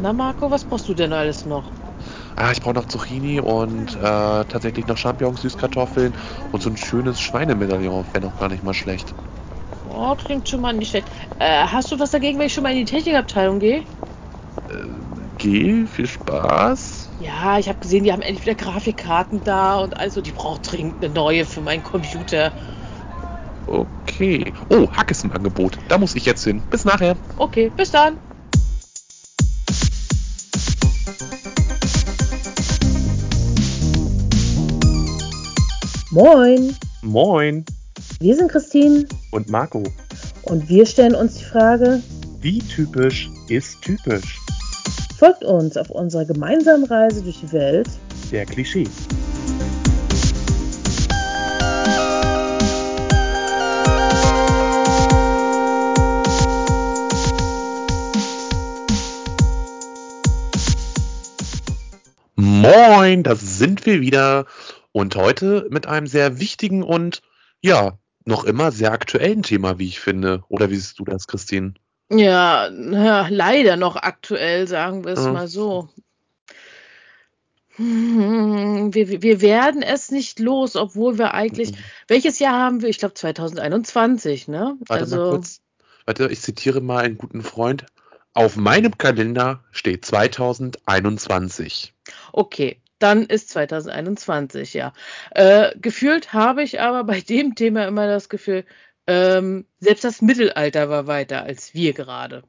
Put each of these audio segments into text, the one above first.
Na Marco, was brauchst du denn alles noch? Ah, ich brauche noch Zucchini und äh, tatsächlich noch Champignons, Süßkartoffeln und so ein schönes Schweinemedaillon wäre noch gar nicht mal schlecht. Oh, klingt schon mal nicht schlecht. Äh, hast du was dagegen, wenn ich schon mal in die Technikabteilung gehe? Äh, geh, viel Spaß. Ja, ich habe gesehen, die haben endlich wieder Grafikkarten da und also, die braucht dringend eine neue für meinen Computer. Okay. Oh, Hack ist im Angebot. Da muss ich jetzt hin. Bis nachher. Okay, bis dann. Moin, Moin. wir sind Christine Und Marco. und wir stellen uns die Frage, Wie typisch ist typisch? folgt uns auf unserer gemeinsamen Reise durch die Welt. Der Klischee. Moin, da sind wir wieder. Und heute mit einem sehr wichtigen und ja, noch immer sehr aktuellen Thema, wie ich finde. Oder wie siehst du das, Christine? Ja, ja leider noch aktuell, sagen wir es Ja. mal so. Hm, Wir, wir- wir werden es nicht los, obwohl wir eigentlich. Welches Jahr haben wir? Ich glaube 2021, ne? Warte also, mal kurz. Warte, ich zitiere mal einen guten Freund. Auf meinem Kalender steht 2021. okay, dann ist 2021, ja. Äh, gefühlt habe ich aber bei dem Thema immer das Gefühl, ähm, selbst das Mittelalter war weiter als wir gerade.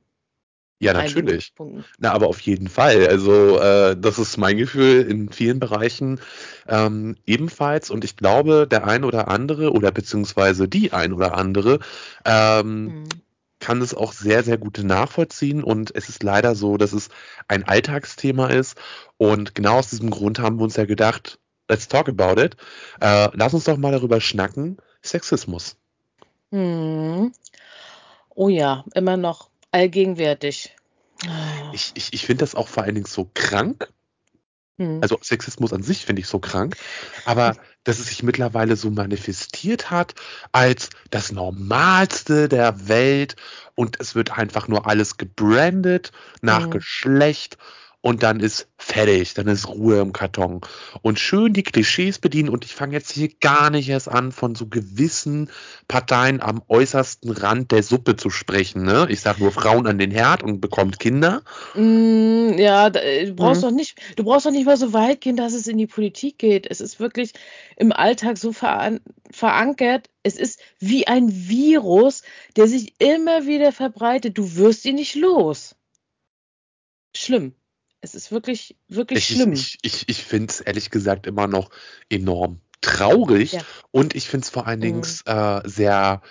Ja, natürlich. Na, aber auf jeden Fall. Also, äh, das ist mein Gefühl in vielen Bereichen ähm, ebenfalls. Und ich glaube, der ein oder andere oder beziehungsweise die ein oder andere ähm, Hm. Kann es auch sehr, sehr gut nachvollziehen. Und es ist leider so, dass es ein Alltagsthema ist. Und genau aus diesem Grund haben wir uns ja gedacht, let's talk about it. Äh, lass uns doch mal darüber schnacken. Sexismus. Hm. Oh ja, immer noch allgegenwärtig. Ich, ich, ich finde das auch vor allen Dingen so krank. Hm. Also Sexismus an sich finde ich so krank. Aber dass es sich mittlerweile so manifestiert hat als das Normalste der Welt und es wird einfach nur alles gebrandet nach Mhm. Geschlecht und dann ist fertig, dann ist Ruhe im Karton. Und schön die Klischees bedienen und ich fange jetzt hier gar nicht erst an, von so gewissen Parteien am äußersten Rand der Suppe zu sprechen. Ne? Ich sage nur Frauen an den Herd und bekommt Kinder. Mm, ja, äh, du brauchst Mhm. doch nicht, du brauchst doch nicht mal so weit gehen, dass es in die Politik geht. Es ist wirklich im Alltag so veran verankert. Es ist wie ein Virus, der sich immer wieder verbreitet. Du wirst ihn nicht los. Schlimm. Es ist wirklich, wirklich Ich, schlimm. ich, ich, ich finde es ehrlich gesagt immer noch enorm traurig Ja. und ich finde es vor allen Dingen Mhm. äh, sehr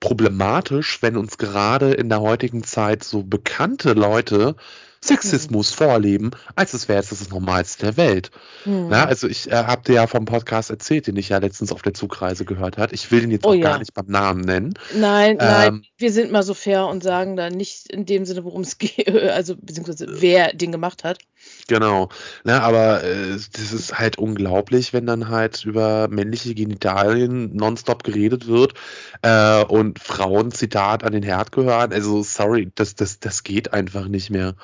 problematisch, wenn uns gerade in der heutigen Zeit so bekannte Leute Sexismus vorleben, als es wäre es das Normalste der Welt. Hm. Na, also ich äh, habe dir ja vom Podcast erzählt, den ich ja letztens auf der Zugreise gehört hat. Ich will ihn jetzt Oh auch ja. gar nicht beim Namen nennen. Nein, nein, Ähm, wir sind mal so fair und sagen da nicht in dem Sinne, worum es geht, also beziehungsweise wer den gemacht hat. Genau, ne, aber äh, das ist halt unglaublich, wenn dann halt über männliche Genitalien nonstop geredet wird äh, und Frauen, Zitat, an den Herd gehören. Also sorry, das, das, das geht einfach nicht mehr.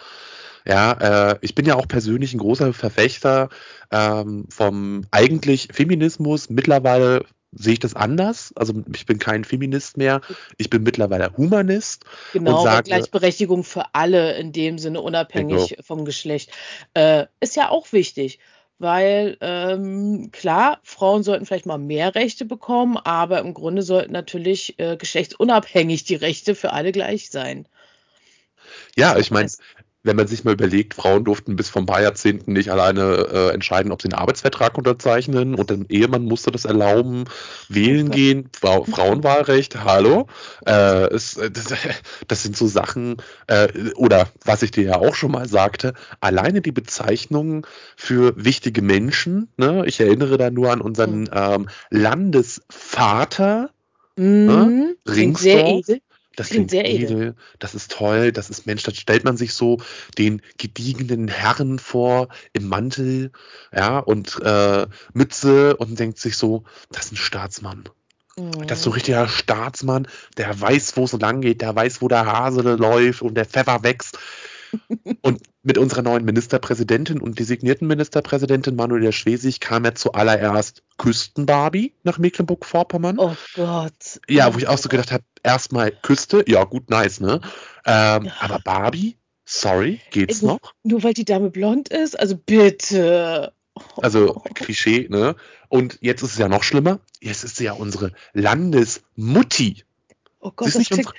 Ja, äh, ich bin ja auch persönlich ein großer Verfechter ähm, vom eigentlich Feminismus. Mittlerweile sehe ich das anders. Also ich bin kein Feminist mehr. Ich bin mittlerweile Humanist. Genau, Und sage- Gleichberechtigung für alle in dem Sinne, unabhängig vom Geschlecht, äh, ist ja auch wichtig. Weil ähm, klar, Frauen sollten vielleicht mal mehr Rechte bekommen, aber im Grunde sollten natürlich äh, geschlechtsunabhängig die Rechte für alle gleich sein. Ja, ich meine, wenn man sich mal überlegt, Frauen durften bis vor ein paar Jahrzehnten nicht alleine äh, entscheiden, ob sie einen Arbeitsvertrag unterzeichnen und ein Ehemann musste das erlauben, wählen gehen, Frau, Frauenwahlrecht, hallo. Äh, es, äh, das, das sind so Sachen, äh, oder was ich dir ja auch schon mal sagte, alleine die Bezeichnungen für wichtige Menschen, ne? ich erinnere da nur an unseren ähm, Landesvater, Mhm, sehr Ringsdorf. Das Klingt klingt sehr edel. edel, das ist toll, das ist Mensch, da stellt man sich so den gediegenen Herrn vor im Mantel, ja, und äh, Mütze und denkt sich so, das ist ein Staatsmann. Das ist so ein Mhm. richtiger Staatsmann, der weiß, wo es lang geht, der weiß, wo der Hase läuft und der Pfeffer wächst. Und mit unserer neuen Ministerpräsidentin und designierten Ministerpräsidentin Manuela Schwesig kam er zuallererst Küstenbarbie nach Mecklenburg-Vorpommern. Oh Gott. Ja, wo ich auch so gedacht habe, erstmal Küste, ja gut, nice, ne? Ähm, aber Barbie, sorry, geht's nur, noch? Nur weil die Dame blond ist? Also bitte. Also Klischee, ne? Und jetzt ist es ja noch schlimmer. Jetzt ist sie ja unsere Landesmutti. Oh Gott, sie ist nicht, unsere,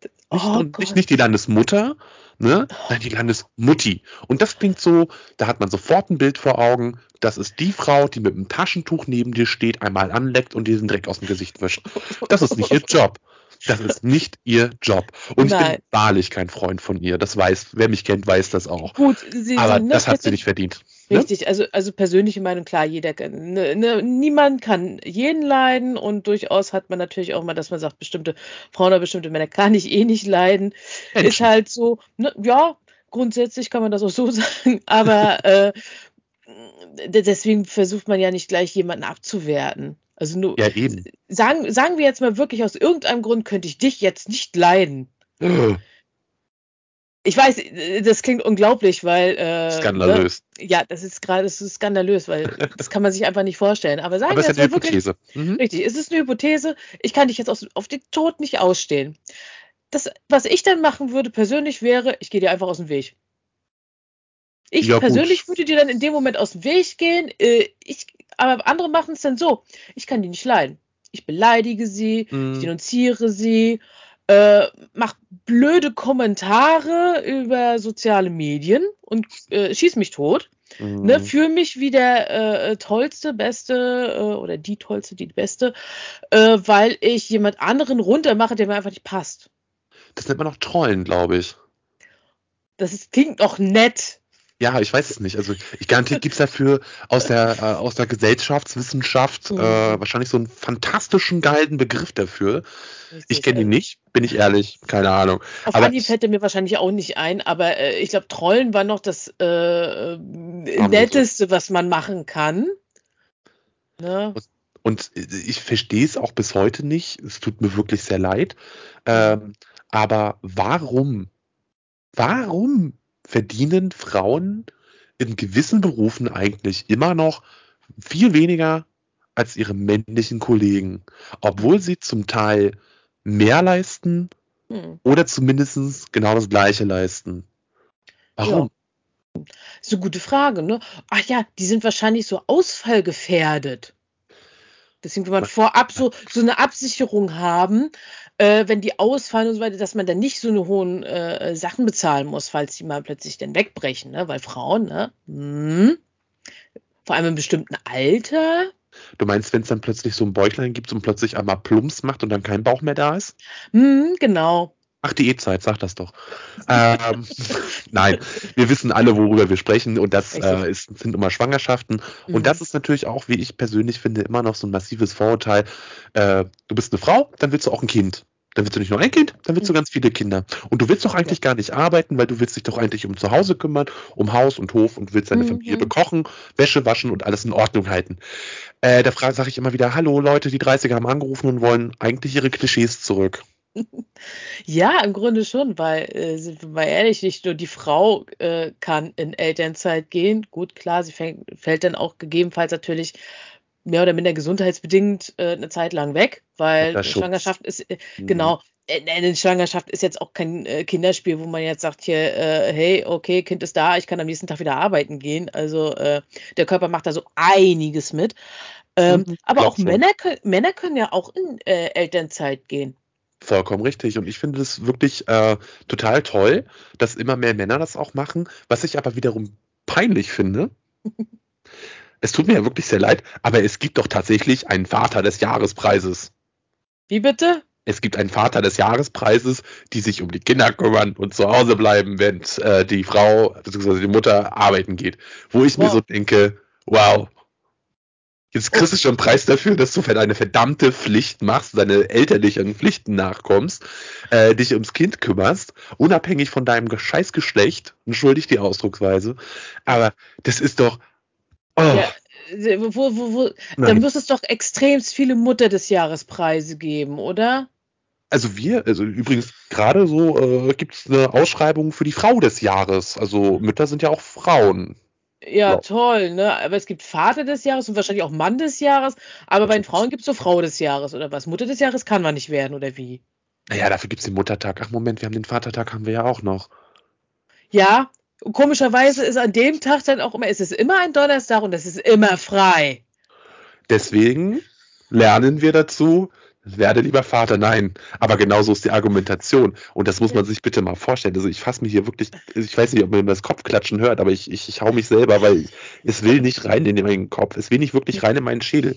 nicht, oh nicht, nicht, die Landesmutter, ne? Nein, die Landesmutti. Und das klingt so, da hat man sofort ein Bild vor Augen. Das ist die Frau, die mit einem Taschentuch neben dir steht, einmal anleckt und diesen Dreck aus dem Gesicht wischt. Das ist nicht ihr Job. Das ist nicht ihr Job. Und Nein. ich bin wahrlich kein Freund von ihr. Das weiß, wer mich kennt, weiß das auch. Gut, sie, Aber sie, ne, das hat sie nicht verdient. Ne? Richtig, ne? also, also persönliche Meinung, klar, jeder ne, ne, niemand kann jeden leiden und durchaus hat man natürlich auch mal, dass man sagt, bestimmte Frauen oder bestimmte Männer kann ich eh nicht leiden. Menschen. Ist halt so, ne, ja, grundsätzlich kann man das auch so sagen, aber äh, deswegen versucht man ja nicht gleich jemanden abzuwerten. Also nur, ja. Sagen, sagen wir jetzt mal wirklich, aus irgendeinem Grund könnte ich dich jetzt nicht leiden. Ich weiß, das klingt unglaublich, weil. Äh, skandalös. Ne? Ja, das ist gerade das ist skandalös, weil das kann man sich einfach nicht vorstellen. Aber sagen Aber wir es ist eine Hypothese. Wirklich, mhm. Richtig, es ist eine Hypothese. Ich kann dich jetzt auf, auf den Tod nicht ausstehen. Das, was ich dann machen würde persönlich wäre, ich gehe dir einfach aus dem Weg. Ich ja, persönlich gut. würde dir dann in dem Moment aus dem Weg gehen. Äh, ich, aber andere machen es dann so. Ich kann die nicht leiden. Ich beleidige sie, mhm. ich denunziere sie, äh, mache blöde Kommentare über soziale Medien und äh, schieß mich tot. Mhm. Ne, fühle mich wie der äh, tollste, beste äh, oder die tollste, die beste, äh, weil ich jemand anderen runtermache, der mir einfach nicht passt. Das nennt man auch Trollen, glaube ich. Das ist, klingt doch nett. Ja, ich weiß es nicht. Also ich garantiere, gibt es dafür aus der, äh, aus der Gesellschaftswissenschaft mhm. äh, wahrscheinlich so einen fantastischen, geilen Begriff dafür. Richtig, ich kenne ihn nicht, bin ich ehrlich, keine Ahnung. Auf aber Anhieb hätte mir wahrscheinlich auch nicht ein, aber äh, ich glaube, Trollen war noch das äh, Netteste, was man machen kann. Ne? Und, und ich verstehe es auch bis heute nicht. Es tut mir wirklich sehr leid. Ähm, aber warum? Warum verdienen Frauen in gewissen Berufen eigentlich immer noch viel weniger als ihre männlichen Kollegen, obwohl sie zum Teil mehr leisten hm. oder zumindest genau das Gleiche leisten. Warum? Ja. So gute Frage, ne? Ach ja, die sind wahrscheinlich so ausfallgefährdet. Deswegen will man vorab so, so eine Absicherung haben, äh, wenn die ausfallen und so weiter, dass man dann nicht so eine hohen äh, Sachen bezahlen muss, falls die mal plötzlich dann wegbrechen, ne? Weil Frauen, ne? Hm, vor allem im bestimmten Alter. Du meinst, wenn es dann plötzlich so ein Bäuchlein gibt und plötzlich einmal Plumps macht und dann kein Bauch mehr da ist? Hm, genau. Ach, die E-Zeit, sag das doch. ähm, nein, wir wissen alle, worüber wir sprechen und das äh, ist, sind immer Schwangerschaften. Mhm. Und das ist natürlich auch, wie ich persönlich finde, immer noch so ein massives Vorurteil. Äh, du bist eine Frau, dann willst du auch ein Kind. Dann willst du nicht nur ein Kind, dann willst du mhm. ganz viele Kinder. Und du willst doch eigentlich gar nicht arbeiten, weil du willst dich doch eigentlich um zu Hause kümmern, um Haus und Hof und willst deine mhm. Familie bekochen, Wäsche waschen und alles in Ordnung halten. Äh, da sage ich immer wieder, hallo Leute, die 30er haben angerufen und wollen eigentlich ihre Klischees zurück. Ja, im Grunde schon, weil, äh, sind wir mal ehrlich, nicht nur die Frau äh, kann in Elternzeit gehen. Gut, klar, sie fängt, fällt dann auch gegebenenfalls natürlich mehr oder minder gesundheitsbedingt äh, eine Zeit lang weg, weil Schwangerschaft ist, äh, mhm. genau, äh, eine Schwangerschaft ist jetzt auch kein äh, Kinderspiel, wo man jetzt sagt hier, äh, hey, okay, Kind ist da, ich kann am nächsten Tag wieder arbeiten gehen. Also äh, der Körper macht da so einiges mit. Ähm, mhm, aber auch Männer, Männer können ja auch in äh, Elternzeit gehen. Vollkommen richtig. Und ich finde es wirklich äh, total toll, dass immer mehr Männer das auch machen. Was ich aber wiederum peinlich finde. es tut mir ja wirklich sehr leid, aber es gibt doch tatsächlich einen Vater des Jahrespreises. Wie bitte? Es gibt einen Vater des Jahrespreises, die sich um die Kinder kümmern und zu Hause bleiben, wenn äh, die Frau bzw. die Mutter arbeiten geht. Wo ich wow. mir so denke, wow, Jetzt kriegst du schon einen Preis dafür, dass du für deine verdammte Pflicht machst, deine elterlichen Pflichten nachkommst, äh, dich ums Kind kümmerst, unabhängig von deinem Scheißgeschlecht, entschuldigt die Ausdrucksweise. Aber das ist doch. Oh. Ja, wo, wo, wo, dann muss es doch extremst viele Mutter des Jahrespreise geben, oder? Also wir, also übrigens gerade so äh, gibt es eine Ausschreibung für die Frau des Jahres. Also Mütter sind ja auch Frauen. Ja, ja, toll, ne? Aber es gibt Vater des Jahres und wahrscheinlich auch Mann des Jahres. Aber bei den Frauen gibt es so Frau des Jahres oder was? Mutter des Jahres kann man nicht werden oder wie? Naja, dafür gibt es den Muttertag. Ach Moment, wir haben den Vatertag, haben wir ja auch noch. Ja, komischerweise ist an dem Tag dann auch immer, es ist immer ein Donnerstag und es ist immer frei. Deswegen lernen wir dazu, werde lieber Vater, nein. Aber genauso ist die Argumentation. Und das muss man sich bitte mal vorstellen. Also ich fasse mich hier wirklich, ich weiß nicht, ob man das Kopfklatschen hört, aber ich, ich, ich hau mich selber, weil es will nicht rein in meinen Kopf. Es will nicht wirklich rein in meinen Schädel.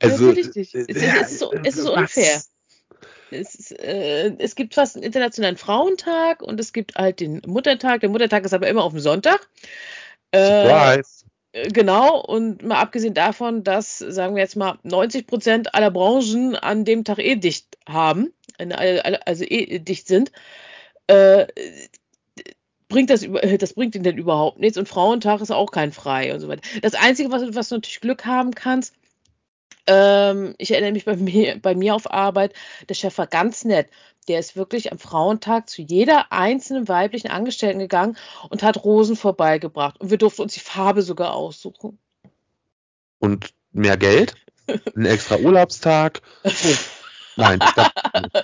Also, ja, es, ist, es, ist so, es ist so unfair. Es, äh, es, gibt fast einen internationalen Frauentag und es gibt halt den Muttertag. Der Muttertag ist aber immer auf dem Sonntag. Surprise! Genau, und mal abgesehen davon, dass, sagen wir jetzt mal, 90 Prozent aller Branchen an dem Tag eh dicht haben, also eh dicht sind, äh, bringt das, das bringt ihnen denn überhaupt nichts. Und Frauentag ist auch kein Frei und so weiter. Das Einzige, was, was du natürlich Glück haben kannst, ähm, ich erinnere mich bei mir, bei mir auf Arbeit, der Chef war ganz nett der ist wirklich am Frauentag zu jeder einzelnen weiblichen Angestellten gegangen und hat Rosen vorbeigebracht. Und wir durften uns die Farbe sogar aussuchen. Und mehr Geld? Ein extra Urlaubstag? Nein,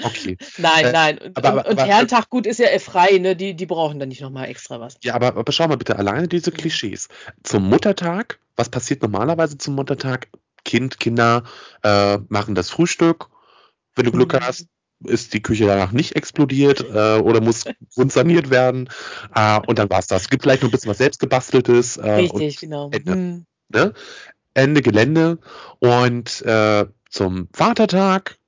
okay. Nein, äh, nein. Und, aber, aber, und Herrentag, gut, ist ja frei, ne? Die, die brauchen dann nicht nochmal extra was. Ja, aber, aber schau mal bitte, alleine diese Klischees. Zum Muttertag, was passiert normalerweise zum Muttertag? Kind, Kinder äh, machen das Frühstück. Wenn du Glück mhm. hast, ist die Küche danach nicht explodiert äh, oder muss grundsaniert werden. Äh, und dann war es das. Es gibt vielleicht noch ein bisschen was selbstgebasteltes. Äh, Richtig, genau. Ende, hm. ne? Ende Gelände. Und äh, zum Vatertag,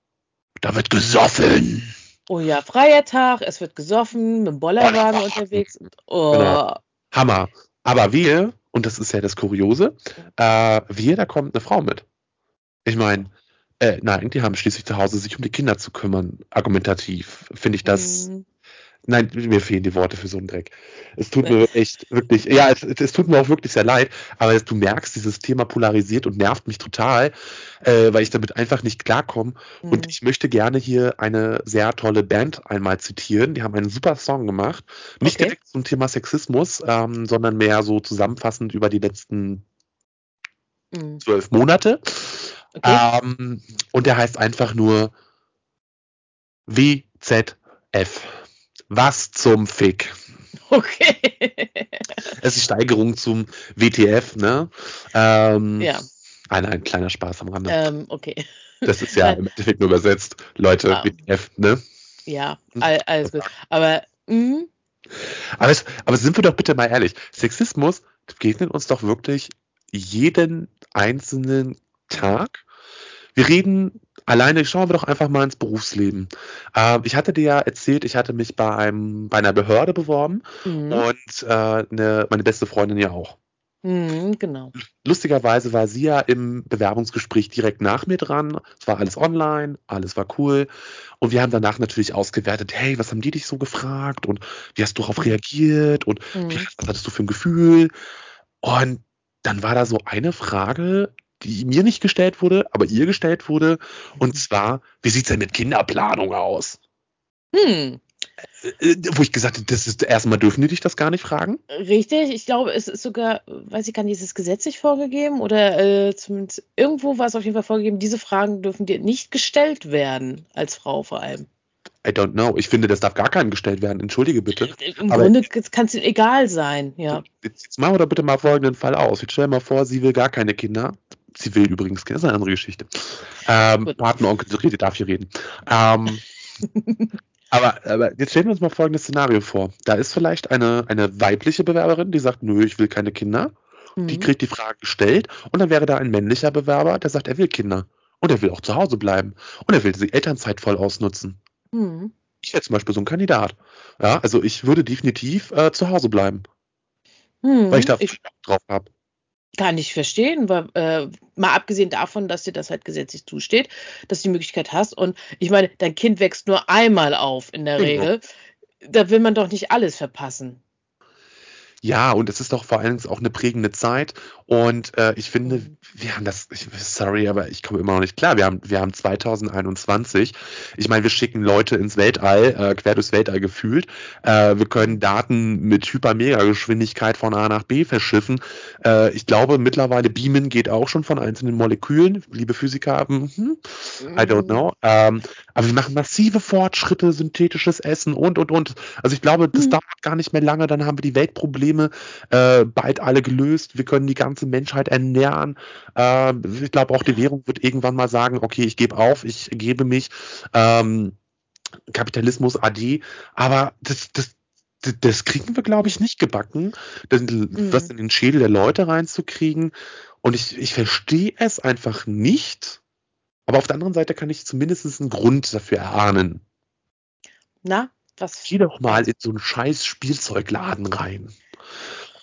da wird gesoffen. Oh ja, freier Tag, es wird gesoffen, mit dem Bollerwagen unterwegs. Oh. Genau. Hammer. Aber wir, und das ist ja das Kuriose, äh, wir, da kommt eine Frau mit. Ich meine, äh, nein, die haben schließlich zu Hause sich um die Kinder zu kümmern. Argumentativ finde ich das. Mhm. Nein, mir fehlen die Worte für so einen Dreck. Es tut mir echt wirklich, ja, es, es, tut mir auch wirklich sehr leid, aber du merkst, dieses Thema polarisiert und nervt mich total, äh, weil ich damit einfach nicht klarkomme. Mhm. Und ich möchte gerne hier eine sehr tolle Band einmal zitieren. Die haben einen super Song gemacht. Nicht okay. direkt zum Thema Sexismus, ähm, sondern mehr so zusammenfassend über die letzten mhm. zwölf Monate. Okay. Ähm, und der heißt einfach nur WZF. Was zum Fick. Okay. Es ist Steigerung zum WTF, ne? Ähm, ja. Ein, ein kleiner Spaß am Rande. Ähm, okay. Das ist ja im Endeffekt nur übersetzt. Leute, ja. WTF, ne? Ja, hm? all, alles gut. Aber, mh. aber, es, aber sind wir doch bitte mal ehrlich. Sexismus begegnet uns doch wirklich jeden einzelnen Tag wir reden alleine, schauen wir doch einfach mal ins Berufsleben. Äh, ich hatte dir ja erzählt, ich hatte mich bei einem, bei einer Behörde beworben mhm. und äh, ne, meine beste Freundin ja auch. Mhm, genau. Lustigerweise war sie ja im Bewerbungsgespräch direkt nach mir dran. Es war alles online, alles war cool. Und wir haben danach natürlich ausgewertet, hey, was haben die dich so gefragt und wie hast du darauf reagiert und mhm. wie, was hattest du für ein Gefühl? Und dann war da so eine Frage, die mir nicht gestellt wurde, aber ihr gestellt wurde. Und mhm. zwar, wie sieht es denn mit Kinderplanung aus? Hm. Äh, äh, wo ich gesagt habe, das ist erstmal dürfen die dich das gar nicht fragen? Richtig, ich glaube, es ist sogar, weiß ich gar nicht, ist es gesetzlich vorgegeben oder äh, zumindest irgendwo war es auf jeden Fall vorgegeben, diese Fragen dürfen dir nicht gestellt werden, als Frau vor allem. I don't know. Ich finde, das darf gar keinem gestellt werden. Entschuldige bitte. Im Aber Grunde kann es egal sein, ja. Jetzt, jetzt machen wir doch bitte mal folgenden Fall aus. Jetzt stell dir mal vor, sie will gar keine Kinder. Sie will übrigens, das ist eine andere Geschichte. Ähm, Patenonkel Rede darf hier reden. Ähm, aber, aber jetzt stellen wir uns mal folgendes Szenario vor. Da ist vielleicht eine, eine weibliche Bewerberin, die sagt, nö, ich will keine Kinder. Mhm. Die kriegt die Frage gestellt und dann wäre da ein männlicher Bewerber, der sagt, er will Kinder. Und er will auch zu Hause bleiben. Und er will die Elternzeit voll ausnutzen. Mhm. Ich wäre zum Beispiel so ein Kandidat. Ja, also ich würde definitiv äh, zu Hause bleiben. Mhm. Weil ich da ich, drauf habe. Kann ich verstehen, weil, äh, mal abgesehen davon, dass dir das halt gesetzlich zusteht, dass du die Möglichkeit hast. Und ich meine, dein Kind wächst nur einmal auf in der genau. Regel. Da will man doch nicht alles verpassen. Ja, und es ist doch vor allem auch eine prägende Zeit. Und äh, ich finde, wir haben das, ich, sorry, aber ich komme immer noch nicht klar. Wir haben, wir haben 2021. Ich meine, wir schicken Leute ins Weltall, äh, quer durchs Weltall gefühlt. Äh, wir können Daten mit Hyper-Mega-Geschwindigkeit von A nach B verschiffen. Äh, ich glaube, mittlerweile Beamen geht auch schon von einzelnen Molekülen. Liebe Physiker, hm, I don't know. Ähm, aber wir machen massive Fortschritte, synthetisches Essen und, und, und. Also ich glaube, das mhm. dauert gar nicht mehr lange. Dann haben wir die Weltprobleme äh, bald alle gelöst. Wir können die ganze Menschheit ernähren. Äh, ich glaube, auch die Währung wird irgendwann mal sagen, okay, ich gebe auf, ich gebe mich. Ähm, Kapitalismus AD. Aber das, das, das kriegen wir, glaube ich, nicht gebacken, das, mhm. was in den Schädel der Leute reinzukriegen. Und ich, ich verstehe es einfach nicht. Aber auf der anderen Seite kann ich zumindest einen Grund dafür erahnen. Na, was? Geh doch mal in so einen scheiß Spielzeugladen rein.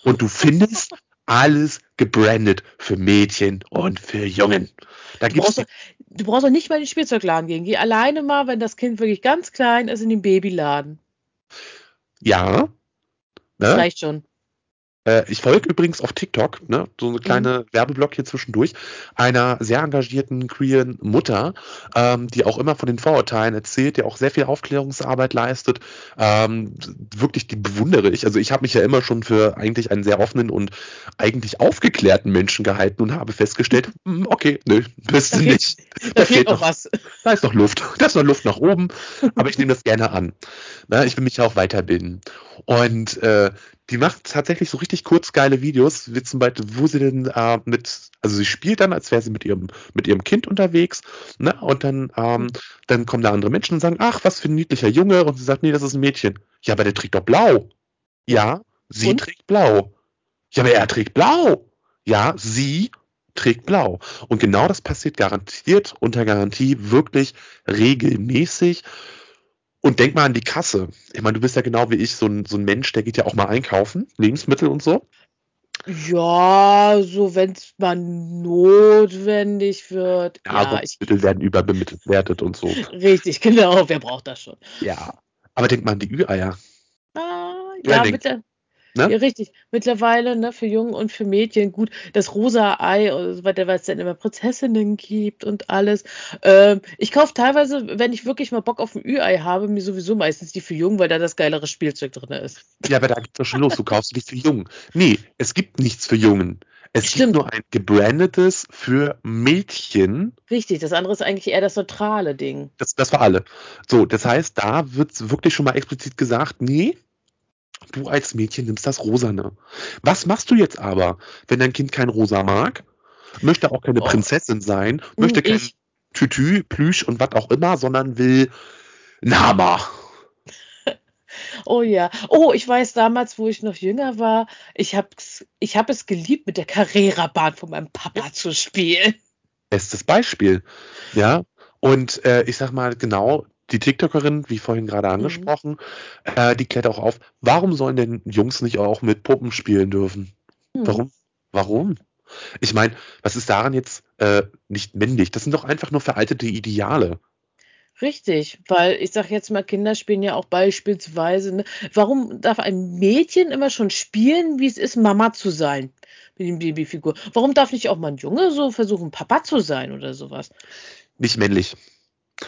Und du findest alles gebrandet für Mädchen und für Jungen. Da du, brauchst doch, du brauchst doch nicht mal in den Spielzeugladen gehen. Geh alleine mal, wenn das Kind wirklich ganz klein ist, in den Babyladen. Ja. Ne? Reicht schon. Äh, ich folge übrigens auf TikTok, ne, so eine kleine mhm. Werbeblock hier zwischendurch, einer sehr engagierten queeren Mutter, ähm, die auch immer von den Vorurteilen erzählt, die auch sehr viel Aufklärungsarbeit leistet. Ähm, wirklich, die bewundere ich. Also ich habe mich ja immer schon für eigentlich einen sehr offenen und eigentlich aufgeklärten Menschen gehalten und habe festgestellt, hm, okay, nö, bist du nicht. Da, da fehlt noch was. Da ist noch Luft. Da ist noch Luft nach oben, aber ich nehme das gerne an. Na, ich will mich ja auch weiterbilden. Und äh, die macht tatsächlich so richtig kurz geile Videos, wie zum Beispiel, wo sie denn äh, mit, also sie spielt dann, als wäre sie mit ihrem, mit ihrem Kind unterwegs, ne? Und dann, ähm, dann kommen da andere Menschen und sagen, ach, was für ein niedlicher Junge. Und sie sagt, nee, das ist ein Mädchen. Ja, aber der trägt doch blau. Ja, sie und? trägt blau. Ja, aber er trägt blau. Ja, sie trägt blau. Und genau das passiert garantiert unter Garantie wirklich regelmäßig. Und denk mal an die Kasse. Ich meine, du bist ja genau wie ich so ein, so ein Mensch, der geht ja auch mal einkaufen, Lebensmittel und so. Ja, so wenn es mal notwendig wird. Ja, ja Lebensmittel werden überbewertet und so. Richtig, genau. Wer braucht das schon? Ja. Aber denk mal an die Ü-Eier. Ah, ja, bitte. Ne? Ja, richtig. Mittlerweile, ne, für Jungen und für Mädchen, gut, das rosa Ei und so weiter, weil es dann immer Prinzessinnen gibt und alles. Ähm, ich kaufe teilweise, wenn ich wirklich mal Bock auf ein Ü-Ei habe, mir sowieso meistens die für Jungen, weil da das geilere Spielzeug drin ist. Ja, aber da geht's doch schon los. Du kaufst die für Jungen. Nee, es gibt nichts für Jungen. Es Stimmt. gibt nur ein gebrandetes für Mädchen. Richtig, das andere ist eigentlich eher das neutrale Ding. Das, das für alle. So, das heißt, da wird wirklich schon mal explizit gesagt, nee, Du als Mädchen nimmst das Rosane. Was machst du jetzt aber, wenn dein Kind kein Rosa mag, möchte auch keine oh. Prinzessin sein, möchte hm, ich. kein Tütü, Plüsch und was auch immer, sondern will einen Hammer. Oh ja. Oh, ich weiß damals, wo ich noch jünger war, ich habe ich hab es geliebt, mit der Carrera-Bahn von meinem Papa zu spielen. Bestes Beispiel. Ja. Und äh, ich sag mal, genau die TikTokerin, wie vorhin gerade mhm. angesprochen, mhm. äh, die klärt auch auf, warum sollen denn Jungs nicht auch mit Puppen spielen dürfen? Mhm. Warum? Warum? Ich meine, was ist daran jetzt äh, nicht männlich? Das sind doch einfach nur veraltete Ideale. Richtig, weil ich sage jetzt mal, Kinder spielen ja auch beispielsweise, ne, warum darf ein Mädchen immer schon spielen, wie es ist, Mama zu sein mit dem Babyfigur? Warum darf nicht auch mal ein Junge so versuchen, Papa zu sein oder sowas? Nicht männlich.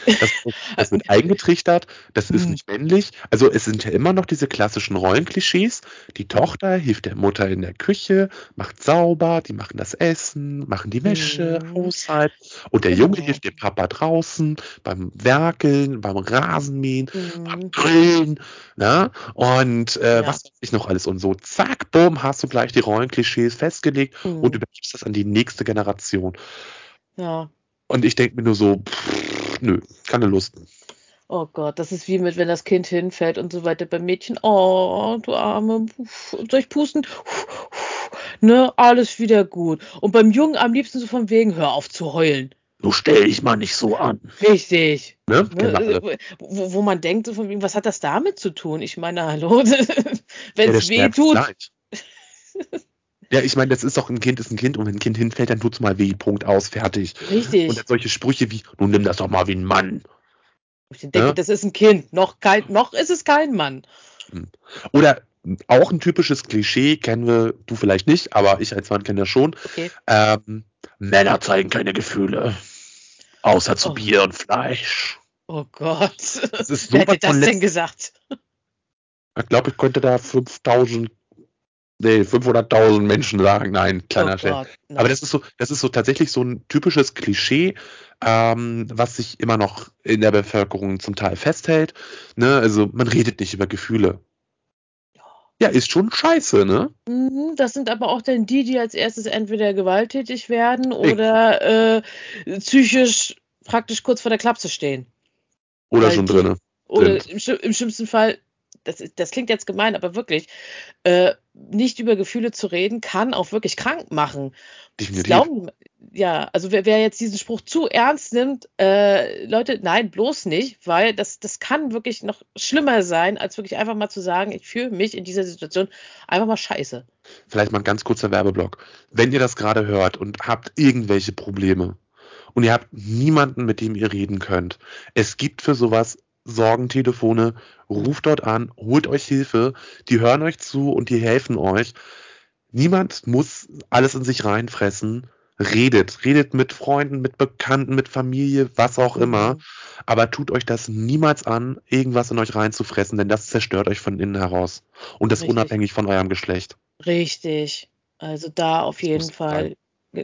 Das, das wird eingetrichtert, das ist hm. nicht männlich. Also es sind ja immer noch diese klassischen Rollenklischees. Die Tochter hilft der Mutter in der Küche, macht sauber, die machen das Essen, machen die Wäsche, mhm. Haushalt. Und der Junge genau. hilft dem Papa draußen beim Werkeln, beim Rasenmähen, mhm. beim Grillen. Na? Ne? Und äh, ja. was weiß ich noch alles. Und so, zack, bumm, hast du gleich die Rollenklischees festgelegt mhm. und übergibst das an die nächste Generation. Ja. Und ich denke mir nur so, pff, nö, keine Lust. Oh Gott, das ist wie mit, wenn das Kind hinfällt und so weiter. Beim Mädchen, oh, du Arme, soll ich pusten? Ne, alles wieder gut. Und beim Jungen am liebsten so von wegen, hör auf zu heulen. Du stell dich mal nicht so an. Richtig. Ne? ne? Genau. Wo, wo, man denkt, so von wegen, was hat das damit zu tun? Ich meine, hallo, wenn es ja, weh tut. Ja, ich meine, das ist doch ein Kind, ist ein Kind und wenn ein Kind hinfällt, dann tut's mal weh, Punkt aus, fertig. Richtig. Und dann solche Sprüche wie, nun nimm das doch mal wie ein Mann. Ich denke, ja? das ist ein Kind, noch kein, noch ist es kein Mann. Hm. Oder auch ein typisches Klischee, kennen wir, du vielleicht nicht, aber ich als Mann kenne das schon. Okay. Ähm, Männer zeigen keine Gefühle. Außer zu Oh. Bier und Fleisch. Oh Gott. Das ist Wer hätte das denn gesagt? Ich glaube, ich könnte da 5000, nee, 500.000 Menschen sagen. Nein, kleiner oh Scherz. Aber das ist so, das ist so tatsächlich so ein typisches Klischee, ähm, was sich immer noch in der Bevölkerung zum Teil festhält. Ne? Also man redet nicht über Gefühle. Ja, ist schon scheiße, ne? Mhm, Das sind aber auch dann die, die als erstes entweder gewalttätig werden oder äh, psychisch praktisch kurz vor der Klapse stehen. Oder Weil schon die- drinne. Oder im, im schlimmsten Fall, das, das klingt jetzt gemein, aber wirklich, äh, nicht über Gefühle zu reden, kann auch wirklich krank machen. Definitiv. glauben, ja, also wer, wer jetzt diesen Spruch zu ernst nimmt, äh, Leute, nein, bloß nicht, weil das, das kann wirklich noch schlimmer sein, als wirklich einfach mal zu sagen, ich fühle mich in dieser Situation einfach mal scheiße. Vielleicht mal ein ganz kurzer Werbeblock. Wenn ihr das gerade hört und habt irgendwelche Probleme und ihr habt niemanden, mit dem ihr reden könnt, es gibt für sowas Sorgentelefone, ruft dort an, holt euch Hilfe, die hören euch zu und die helfen euch. Niemand muss alles in sich reinfressen. Redet, redet mit Freunden, mit Bekannten, mit Familie, was auch immer. Mhm. Aber tut euch das niemals an, irgendwas in euch reinzufressen, denn das zerstört euch von innen heraus. Und das Richtig. unabhängig von eurem Geschlecht. Richtig. Also da auf jeden Fall.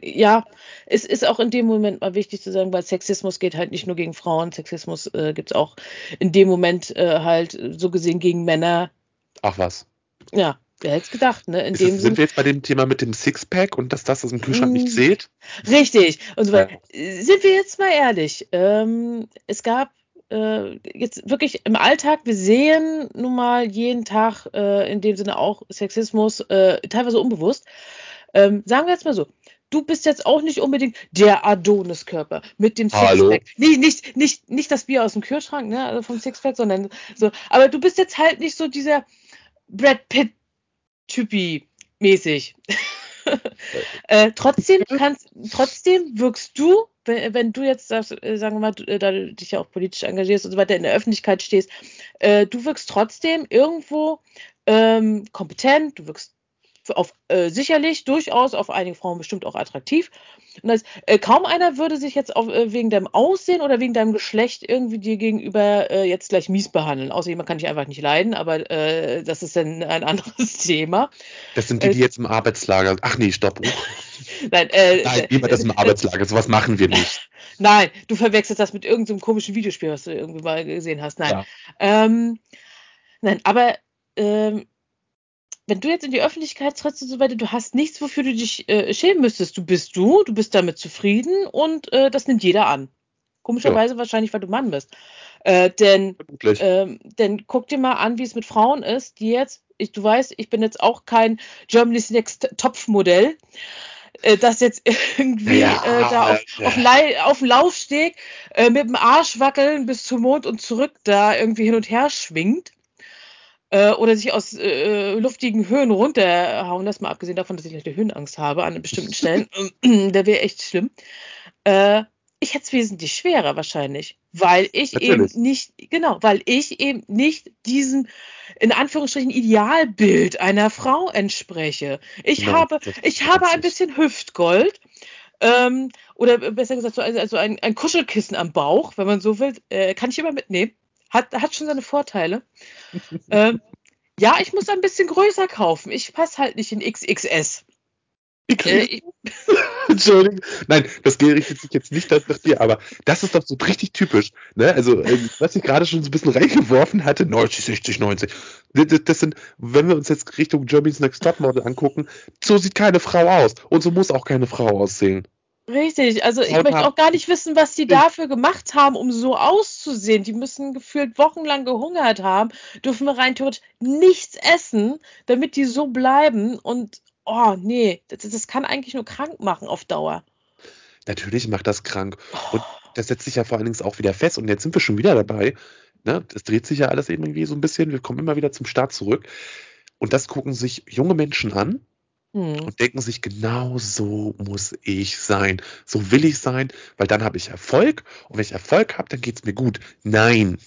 Ja, es ist auch in dem Moment mal wichtig zu sagen, weil Sexismus geht halt nicht nur gegen Frauen, Sexismus äh, gibt es auch in dem Moment äh, halt so gesehen gegen Männer. Ach was. Ja, wer hätte es gedacht, ne? In Ist dem es, Sinn. sind wir jetzt bei dem Thema mit dem Sixpack und dass das aus dem Kühlschrank nicht Mm. zählt? Richtig. Und so Ja. Sind wir jetzt mal ehrlich? Ähm, es gab äh, jetzt wirklich im Alltag, wir sehen nun mal jeden Tag äh, in dem Sinne auch Sexismus, äh, teilweise unbewusst. Ähm, sagen wir jetzt mal so. Du bist jetzt auch nicht unbedingt der Adoniskörper mit dem Hallo? Sixpack. Nee, nicht, nicht, nicht das Bier aus dem Kühlschrank, ne, also vom Sixpack, sondern so. Aber du bist jetzt halt nicht so dieser Brad Pitt-Typi mäßig. äh, trotzdem kannst, trotzdem wirkst du, wenn, wenn du jetzt, äh, sagen wir mal, du, äh, da du dich ja auch politisch engagierst und so weiter, in der Öffentlichkeit stehst, äh, du wirkst trotzdem irgendwo ähm, kompetent, du wirkst auf, äh, sicherlich durchaus auf einige Frauen bestimmt auch attraktiv. Und das, äh, kaum einer würde sich jetzt auf, äh, wegen deinem Aussehen oder wegen deinem Geschlecht irgendwie dir gegenüber äh, jetzt gleich mies behandeln. Außer jemand kann dich einfach nicht leiden, aber äh, das ist dann ein anderes Thema. Das sind die, die jetzt im Arbeitslager. Ach nee, stopp. Nein, äh, Nein, niemand ist im Arbeitslager. Sowas machen wir nicht. Nein, du verwechselst das mit irgendeinem komischen Videospiel, was du irgendwie mal gesehen hast. Nein. Ja. Ähm, nein, aber ähm, wenn du jetzt in die Öffentlichkeit trittst und so weiter, du hast nichts, wofür du dich äh, schämen müsstest. Du bist du, du bist damit zufrieden und äh, das nimmt jeder an. Komischerweise wahrscheinlich, weil du Mann bist. Äh, denn, ähm, denn guck dir mal an, wie es mit Frauen ist, die jetzt, ich, du weißt, ich bin jetzt auch kein Germany's Next Topf-Modell, äh, das jetzt irgendwie Ja, äh, da auf, ja. auf, auf dem Laufsteg äh, mit dem Arsch wackeln bis zum Mond und zurück da irgendwie hin und her schwingt. Äh, oder sich aus äh, luftigen Höhen runterhauen, das mal abgesehen davon, dass ich leichte Höhenangst habe an bestimmten Stellen. da wäre echt schlimm. Äh, ich hätte es wesentlich schwerer wahrscheinlich, weil ich Natürlich. eben nicht, genau, weil ich eben nicht diesem, in Anführungsstrichen, Idealbild einer Frau entspreche. Ich Genau, habe, ich habe ein bisschen Hüftgold. Ähm, oder besser gesagt, so, also ein, ein Kuschelkissen am Bauch, wenn man so will, äh, kann ich immer mitnehmen. Hat, hat schon seine Vorteile. ähm, ja, ich muss ein bisschen größer kaufen. Ich passe halt nicht in XXS. Äh, Entschuldigung. Nein, das richtet sich jetzt nicht nach dir, aber das ist doch so richtig typisch. Ne? Also, ähm, was ich gerade schon so ein bisschen reingeworfen hatte, 90, 60, 90. Das, sind, wenn wir uns jetzt Richtung Germany's Next Topmodel angucken, so sieht keine Frau aus. Und so muss auch keine Frau aussehen. Richtig, also ich möchte auch gar nicht wissen, was die dafür gemacht haben, um so auszusehen. Die müssen gefühlt wochenlang gehungert haben, dürfen wir rein theoretisch nichts essen, damit die so bleiben. Und oh nee, das, das kann eigentlich nur krank machen auf Dauer. Natürlich macht das krank. Und das setzt sich ja vor allen Dingen auch wieder fest. Und jetzt sind wir schon wieder dabei. Ne? Das dreht sich ja alles irgendwie so ein bisschen. Wir kommen immer wieder zum Start zurück. Und das gucken sich junge Menschen an Hm. und denken sich, genau so muss ich sein. So will ich sein, weil dann habe ich Erfolg. Und wenn ich Erfolg habe, dann geht es mir gut. Nein.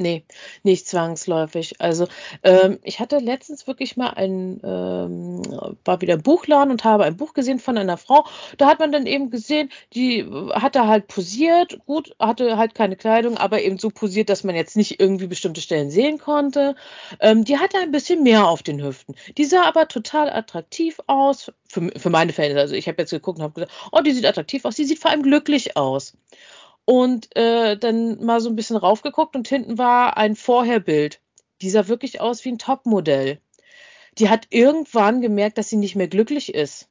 Nee, nicht zwangsläufig. Also ähm, ich hatte letztens wirklich mal ein, ähm, war wieder Buchladen und habe ein Buch gesehen von einer Frau. Da hat man dann eben gesehen, die hatte halt posiert, gut, hatte halt keine Kleidung, aber eben so posiert, dass man jetzt nicht irgendwie bestimmte Stellen sehen konnte. Ähm, die hatte ein bisschen mehr auf den Hüften. Die sah aber total attraktiv aus, für, für meine Fälle. Also ich habe jetzt geguckt und habe gesagt, oh, die sieht attraktiv aus, die sieht vor allem glücklich aus und äh, dann mal so ein bisschen raufgeguckt und hinten war ein Vorherbild. Die sah wirklich aus wie ein Topmodell. Die hat irgendwann gemerkt, dass sie nicht mehr glücklich ist.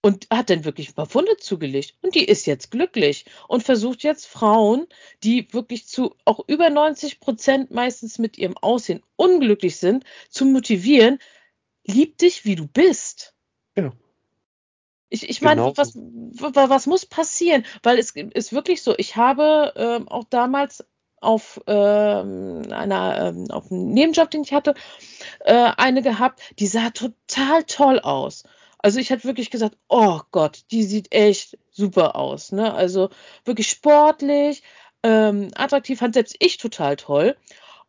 Und hat dann wirklich ein paar Funde zugelegt. Und die ist jetzt glücklich und versucht jetzt Frauen, die wirklich zu auch über 90 Prozent meistens mit ihrem Aussehen unglücklich sind, zu motivieren, lieb dich, wie du bist. Ich, ich meine, Genau was, was muss passieren? Weil es ist wirklich so, ich habe ähm, auch damals auf ähm, einer, ähm, auf einem Nebenjob, den ich hatte, äh, eine gehabt, die sah total toll aus. Also ich hatte wirklich gesagt, oh Gott, die sieht echt super aus. Ne? Also wirklich sportlich, ähm, attraktiv, fand selbst ich total toll.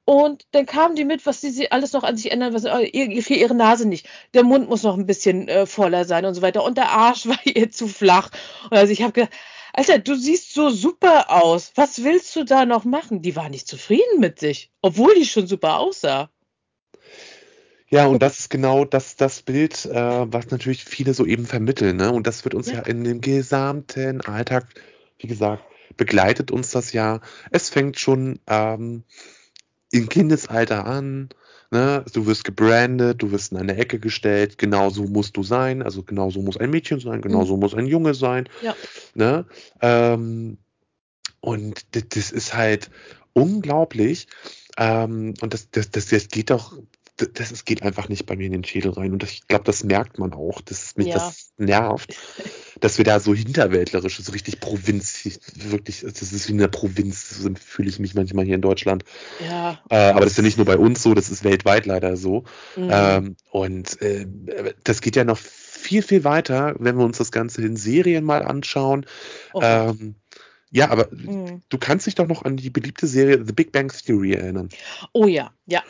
Und dann kamen die mit, was sie alles noch an sich ändern, was äh, ihr gefiel ihre Nase nicht. Der Mund muss noch ein bisschen äh, voller sein und so weiter. Und der Arsch war ihr zu flach. Und also ich habe gedacht, Alter, du siehst so super aus. Was willst du da noch machen? Die war nicht zufrieden mit sich, obwohl die schon super aussah. Ja, und das ist genau das, das Bild, äh, was natürlich viele so eben vermitteln, ne? Und das wird uns Ja, ja in dem gesamten Alltag, wie gesagt, begleitet uns das ja. Es fängt schon ähm, im Kindesalter an, ne? Du wirst gebrandet, du wirst in eine Ecke gestellt, genau so musst du sein, also genau so muss ein Mädchen sein, genau mhm. so muss ein Junge sein, ja, ne? Ähm, und das, das ist halt unglaublich. Ähm, und das, das, das, das geht doch, das, das geht einfach nicht bei mir in den Schädel rein. Und ich glaube, das merkt man auch, dass mich ja, das nervt, dass wir da so hinterwäldlerisch, so richtig Provinz, wirklich, das ist wie eine Provinz, so fühle ich mich manchmal hier in Deutschland. ja, Äh, aber das ist ja nicht nur bei uns so, das ist weltweit leider so. mhm. Ähm, und äh, das geht ja noch viel, viel weiter, wenn wir uns das Ganze in Serien mal anschauen. Oh. Ähm, ja, aber Mhm. du kannst dich doch noch an die beliebte Serie The Big Bang Theory erinnern. Oh ja, ja.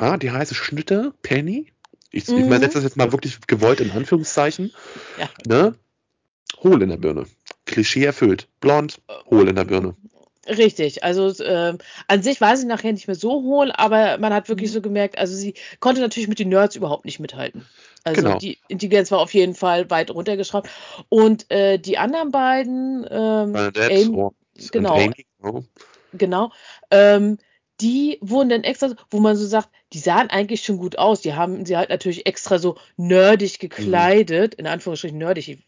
Ah, die heiße Schnitte, Penny. Ich, ich Mhm. setze das jetzt mal wirklich gewollt in Anführungszeichen. Ja. Ne? Hohl in der Birne. Klischee erfüllt. Blond, hohl in der Birne. Richtig, also ähm, an sich war sie nachher nicht mehr so hohl, aber man hat wirklich Mhm. so gemerkt, also sie konnte natürlich mit den Nerds überhaupt nicht mithalten. Also Genau. die Intelligenz war auf jeden Fall weit runtergeschraubt. Und äh, die anderen beiden, ähm, Amy, genau, Amy. Oh. genau, ähm, die wurden dann extra, wo man so sagt, die sahen eigentlich schon gut aus. Die haben sie halt natürlich extra so nerdig Mhm. gekleidet, in Anführungsstrichen nerdig.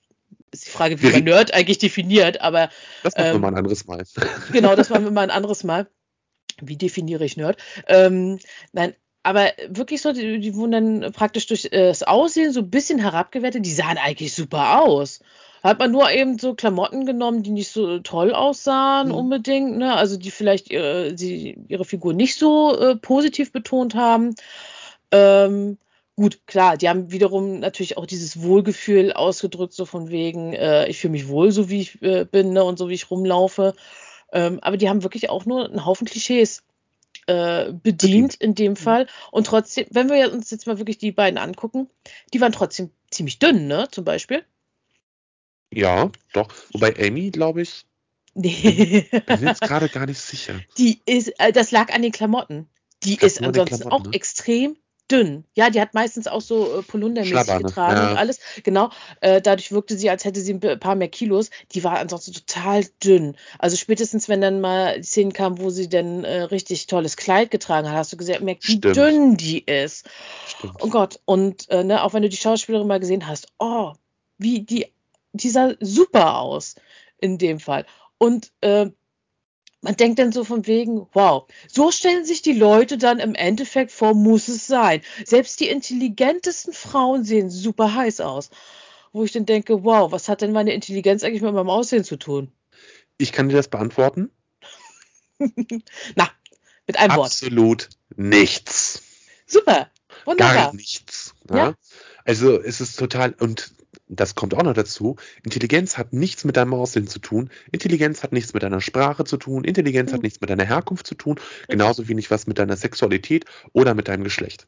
Ist die Frage, wie Wir man Nerd eigentlich definiert, aber Das machen wir ähm, mal ein anderes Mal. Genau, das machen wir mal ein anderes Mal. Wie definiere ich Nerd? Ähm, nein, aber wirklich so, die, die wurden dann praktisch durch äh, das Aussehen so ein bisschen herabgewertet. Die sahen eigentlich super aus. Hat man nur eben so Klamotten genommen, die nicht so toll aussahen Mhm. unbedingt, ne? Also die vielleicht ihre, sie, ihre Figur nicht so äh, positiv betont haben. Ähm, gut, klar, die haben wiederum natürlich auch dieses Wohlgefühl ausgedrückt, so von wegen, äh, ich fühle mich wohl, so wie ich äh, bin, ne? Und so wie ich rumlaufe. Ähm, aber die haben wirklich auch nur einen Haufen Klischees äh, bedient Bedient. in dem. Fall. Und trotzdem, wenn wir uns jetzt mal wirklich die beiden angucken, die waren trotzdem ziemlich dünn, ne? Zum Beispiel. Ja, doch. Wobei Amy, glaube ich, Nee. bin jetzt gerade gar nicht sicher. Die ist, äh, das lag an den Klamotten. Die ist ansonsten auch ne? extrem dünn. Ja, die hat meistens auch so äh, Polundermäßig getragen und Ja, alles. Genau. Äh, dadurch wirkte sie, als hätte sie ein paar mehr Kilos. Die war ansonsten total dünn. Also spätestens, wenn dann mal die Szenen kamen, wo sie dann äh, richtig tolles Kleid getragen hat, hast du gesehen, merkt, wie stimmt. dünn die ist. Oh Stimmt. Gott. Und äh, ne, auch wenn du die Schauspielerin mal gesehen hast, oh, wie die, die sah super aus in dem Fall. Und äh, man denkt dann so von wegen, wow, so stellen sich die Leute dann im Endeffekt vor, muss es sein. Selbst die intelligentesten Frauen sehen super heiß aus. Wo ich dann denke, wow, was hat denn meine Intelligenz eigentlich mit meinem Aussehen zu tun? Ich kann dir das beantworten. Na, mit einem Wort. Absolut nichts. Super, Gar wunderbar. nichts. Ja, Ja? Also es ist total, und das kommt auch noch dazu, Intelligenz hat nichts mit deinem Aussehen zu tun, Intelligenz hat nichts mit deiner Sprache zu tun, Intelligenz mhm. hat nichts mit deiner Herkunft zu tun, genauso wenig was mit deiner Sexualität oder mit deinem Geschlecht.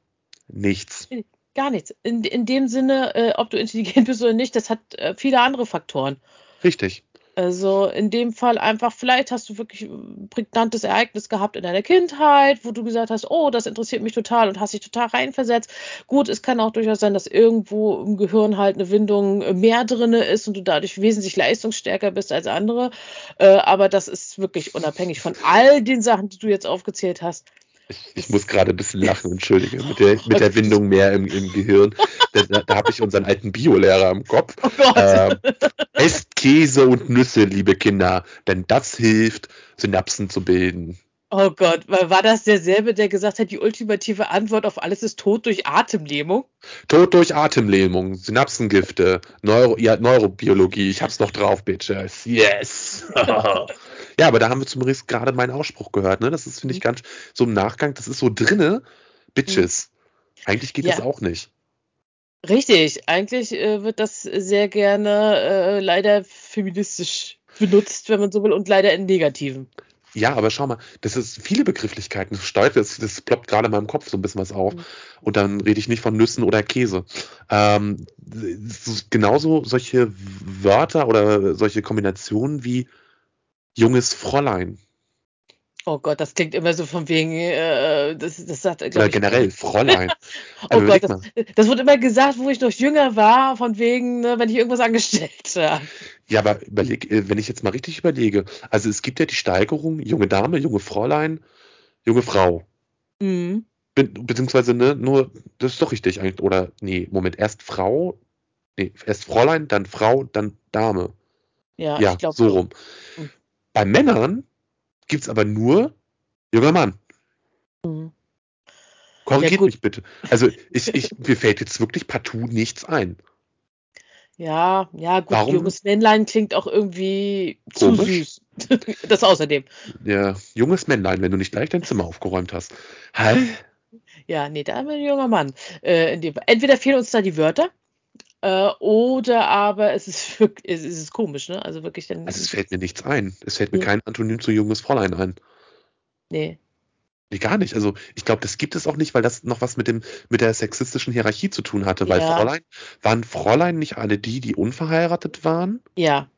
Nichts. Gar nichts. In, in dem Sinne, äh, ob du intelligent bist oder nicht, das hat äh, viele andere Faktoren. Richtig. Also in dem Fall einfach, vielleicht hast du wirklich ein prägnantes Ereignis gehabt in deiner Kindheit, wo du gesagt hast, oh, das interessiert mich total und hast dich total reinversetzt. Gut, es kann auch durchaus sein, dass irgendwo im Gehirn halt eine Windung mehr drinne ist und du dadurch wesentlich leistungsstärker bist als andere. Äh, aber das ist wirklich unabhängig von all den Sachen, die du jetzt aufgezählt hast. Ich, ich, muss gerade ein bisschen lachen, entschuldige, mit der, mit der Windung mehr im, im Gehirn. Da, da habe ich unseren alten Biolehrer im Kopf. Oh ähm, esst Käse und Nüsse, liebe Kinder, denn das hilft, Synapsen zu bilden. Oh Gott, war das derselbe, der gesagt hat, die ultimative Antwort auf alles ist Tod durch Atemlähmung? Tod durch Atemlähmung, Synapsengifte, Neuro, ja, Neurobiologie, ich hab's noch drauf, Bitches. Yes! Ja, aber da haben wir zumindest gerade meinen Ausspruch gehört, ne? Das ist, finde ich, mhm. ganz so im Nachgang, das ist so drinne, Bitches. Mhm. Eigentlich geht ja. das auch nicht. Richtig, eigentlich äh, wird das sehr gerne äh, leider feministisch benutzt, wenn man so will, und leider in negativen. Ja, aber schau mal, das ist viele Begrifflichkeiten. Das steuert, das, das ploppt gerade in meinem Kopf so ein bisschen was auf. Mhm. Und dann rede ich nicht von Nüssen oder Käse. Ähm, genauso solche Wörter oder solche Kombinationen wie junges Fräulein. Oh Gott, das klingt immer so von wegen, äh, das, das sagt, Oder generell, ich, Fräulein. oh also Gott, das, das, wurde immer gesagt, wo ich noch jünger war, von wegen, ne, wenn ich irgendwas angestellt habe. Ja, aber überleg, äh, wenn ich jetzt mal richtig überlege, also es gibt ja die Steigerung, junge Dame, junge Fräulein, junge Frau. Mhm. Be beziehungsweise, ne, nur, das ist doch richtig eigentlich, oder, nee, Moment, erst Frau, nee, erst Fräulein, dann Frau, dann Dame. Ja, ja ich glaube so rum. Mhm. Bei Männern gibt es aber nur junger Mann. Mhm. Korrigiert ja, mich bitte. Also ich, ich, mir fällt jetzt wirklich partout nichts ein. Ja, ja, gut, Warum? junges Männlein klingt auch irgendwie Komisch. zu süß. das außerdem. Ja, junges Männlein, wenn du nicht gleich dein Zimmer aufgeräumt hast. Hä? Ja, nee, da haben wir ein junger Mann. Äh, Entweder fehlen uns da die Wörter äh, oder aber es ist wirklich, es ist komisch, ne? Also wirklich dann. Also es fällt mir nichts ein. Es fällt mir ja. kein Antonym zu junges Fräulein ein. Nee. Nee, gar nicht. Also ich glaube, das gibt es auch nicht, weil das noch was mit dem mit der sexistischen Hierarchie zu tun hatte. Weil ja. Fräulein, waren Fräulein nicht alle die, die unverheiratet waren? Ja.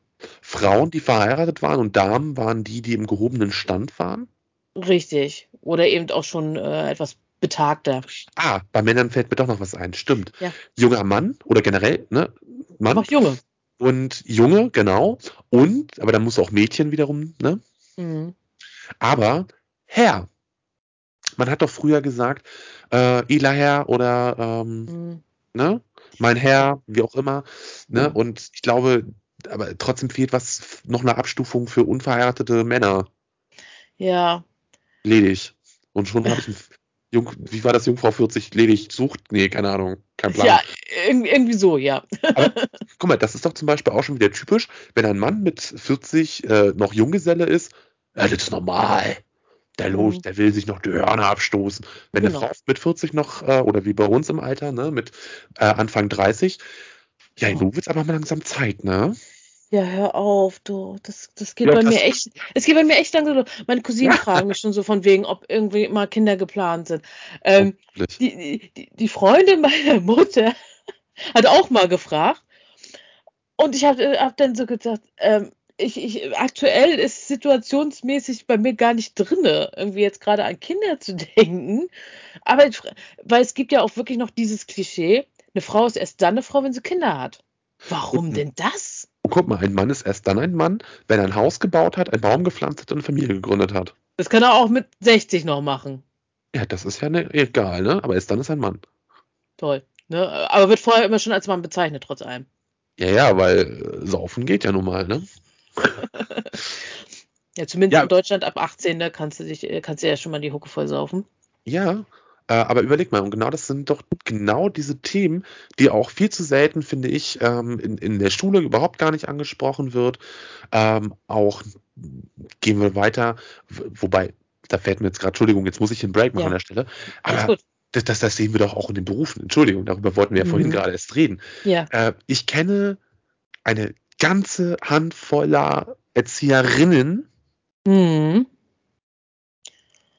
Frauen, die verheiratet waren und Damen waren die, die im gehobenen Stand waren? Richtig. Oder eben auch schon äh, etwas betagter. Ah, bei Männern fällt mir doch noch was ein. Stimmt. Ja. Junger Mann oder generell, ne? Mann. Noch Junge. Und Junge, genau. Und, aber dann muss auch Mädchen wiederum, ne? Mhm. Aber Herr. Man hat doch früher gesagt, äh, Ela Herr oder ähm, mhm. ne? Mein Herr, wie auch immer. Ne? Mhm. Und ich glaube, aber trotzdem fehlt was, noch eine Abstufung für unverheiratete Männer. Ja. Ledig. Und schon habe ich ein Jung, wie war das, Jungfrau 40 ledig sucht? Nee, keine Ahnung, kein Plan. Ja, irgendwie so, ja. Aber, guck mal, das ist doch zum Beispiel auch schon wieder typisch, wenn ein Mann mit 40 äh, noch Junggeselle ist, ja, das ist normal. Der, los, mhm. der will sich noch die Hörner abstoßen. Wenn genau. eine Frau mit 40 noch, äh, oder wie bei uns im Alter, ne, mit äh, Anfang 30, ja, oh. nun wird's aber mal langsam Zeit, ne? Ja, hör auf, du. Das, das geht ja, bei mir echt. Es geht bei mir echt langsam. Meine Cousinen fragen mich schon so von wegen, ob irgendwie mal Kinder geplant sind. Ähm, die, die, die Freundin meiner Mutter hat auch mal gefragt. Und ich habe hab dann so gesagt, ähm, ich, ich, aktuell ist situationsmäßig bei mir gar nicht drinne, irgendwie jetzt gerade an Kinder zu denken. Aber weil es gibt ja auch wirklich noch dieses Klischee, eine Frau ist erst dann eine Frau, wenn sie Kinder hat. Warum denn das? Und guck mal, ein Mann ist erst dann ein Mann, wenn er ein Haus gebaut hat, einen Baum gepflanzt hat und eine Familie gegründet hat. Das kann er auch mit 60 noch machen. Ja, das ist ja ne, egal, ne? Aber erst dann ist ein Mann. Toll. Ne? Aber wird vorher immer schon als Mann bezeichnet, trotz allem. Ja, ja, weil äh, saufen geht ja nun mal, ne? ja, zumindest ja. in Deutschland ab 18, da kannst du dich, äh, kannst du ja schon mal die Hucke voll saufen. Ja, äh, aber überleg mal, und genau das sind doch genau diese Themen, die auch viel zu selten, finde ich, ähm, in, in der Schule überhaupt gar nicht angesprochen wird. Ähm, auch gehen wir weiter, wobei, da fällt mir jetzt gerade, Entschuldigung, jetzt muss ich den Break machen ja. an der Stelle. Aber das, das, das sehen wir doch auch in den Berufen. Entschuldigung, darüber wollten wir ja Mhm. vorhin gerade erst reden. Ja. Äh, ich kenne eine ganze Handvoller Erzieherinnen Mhm.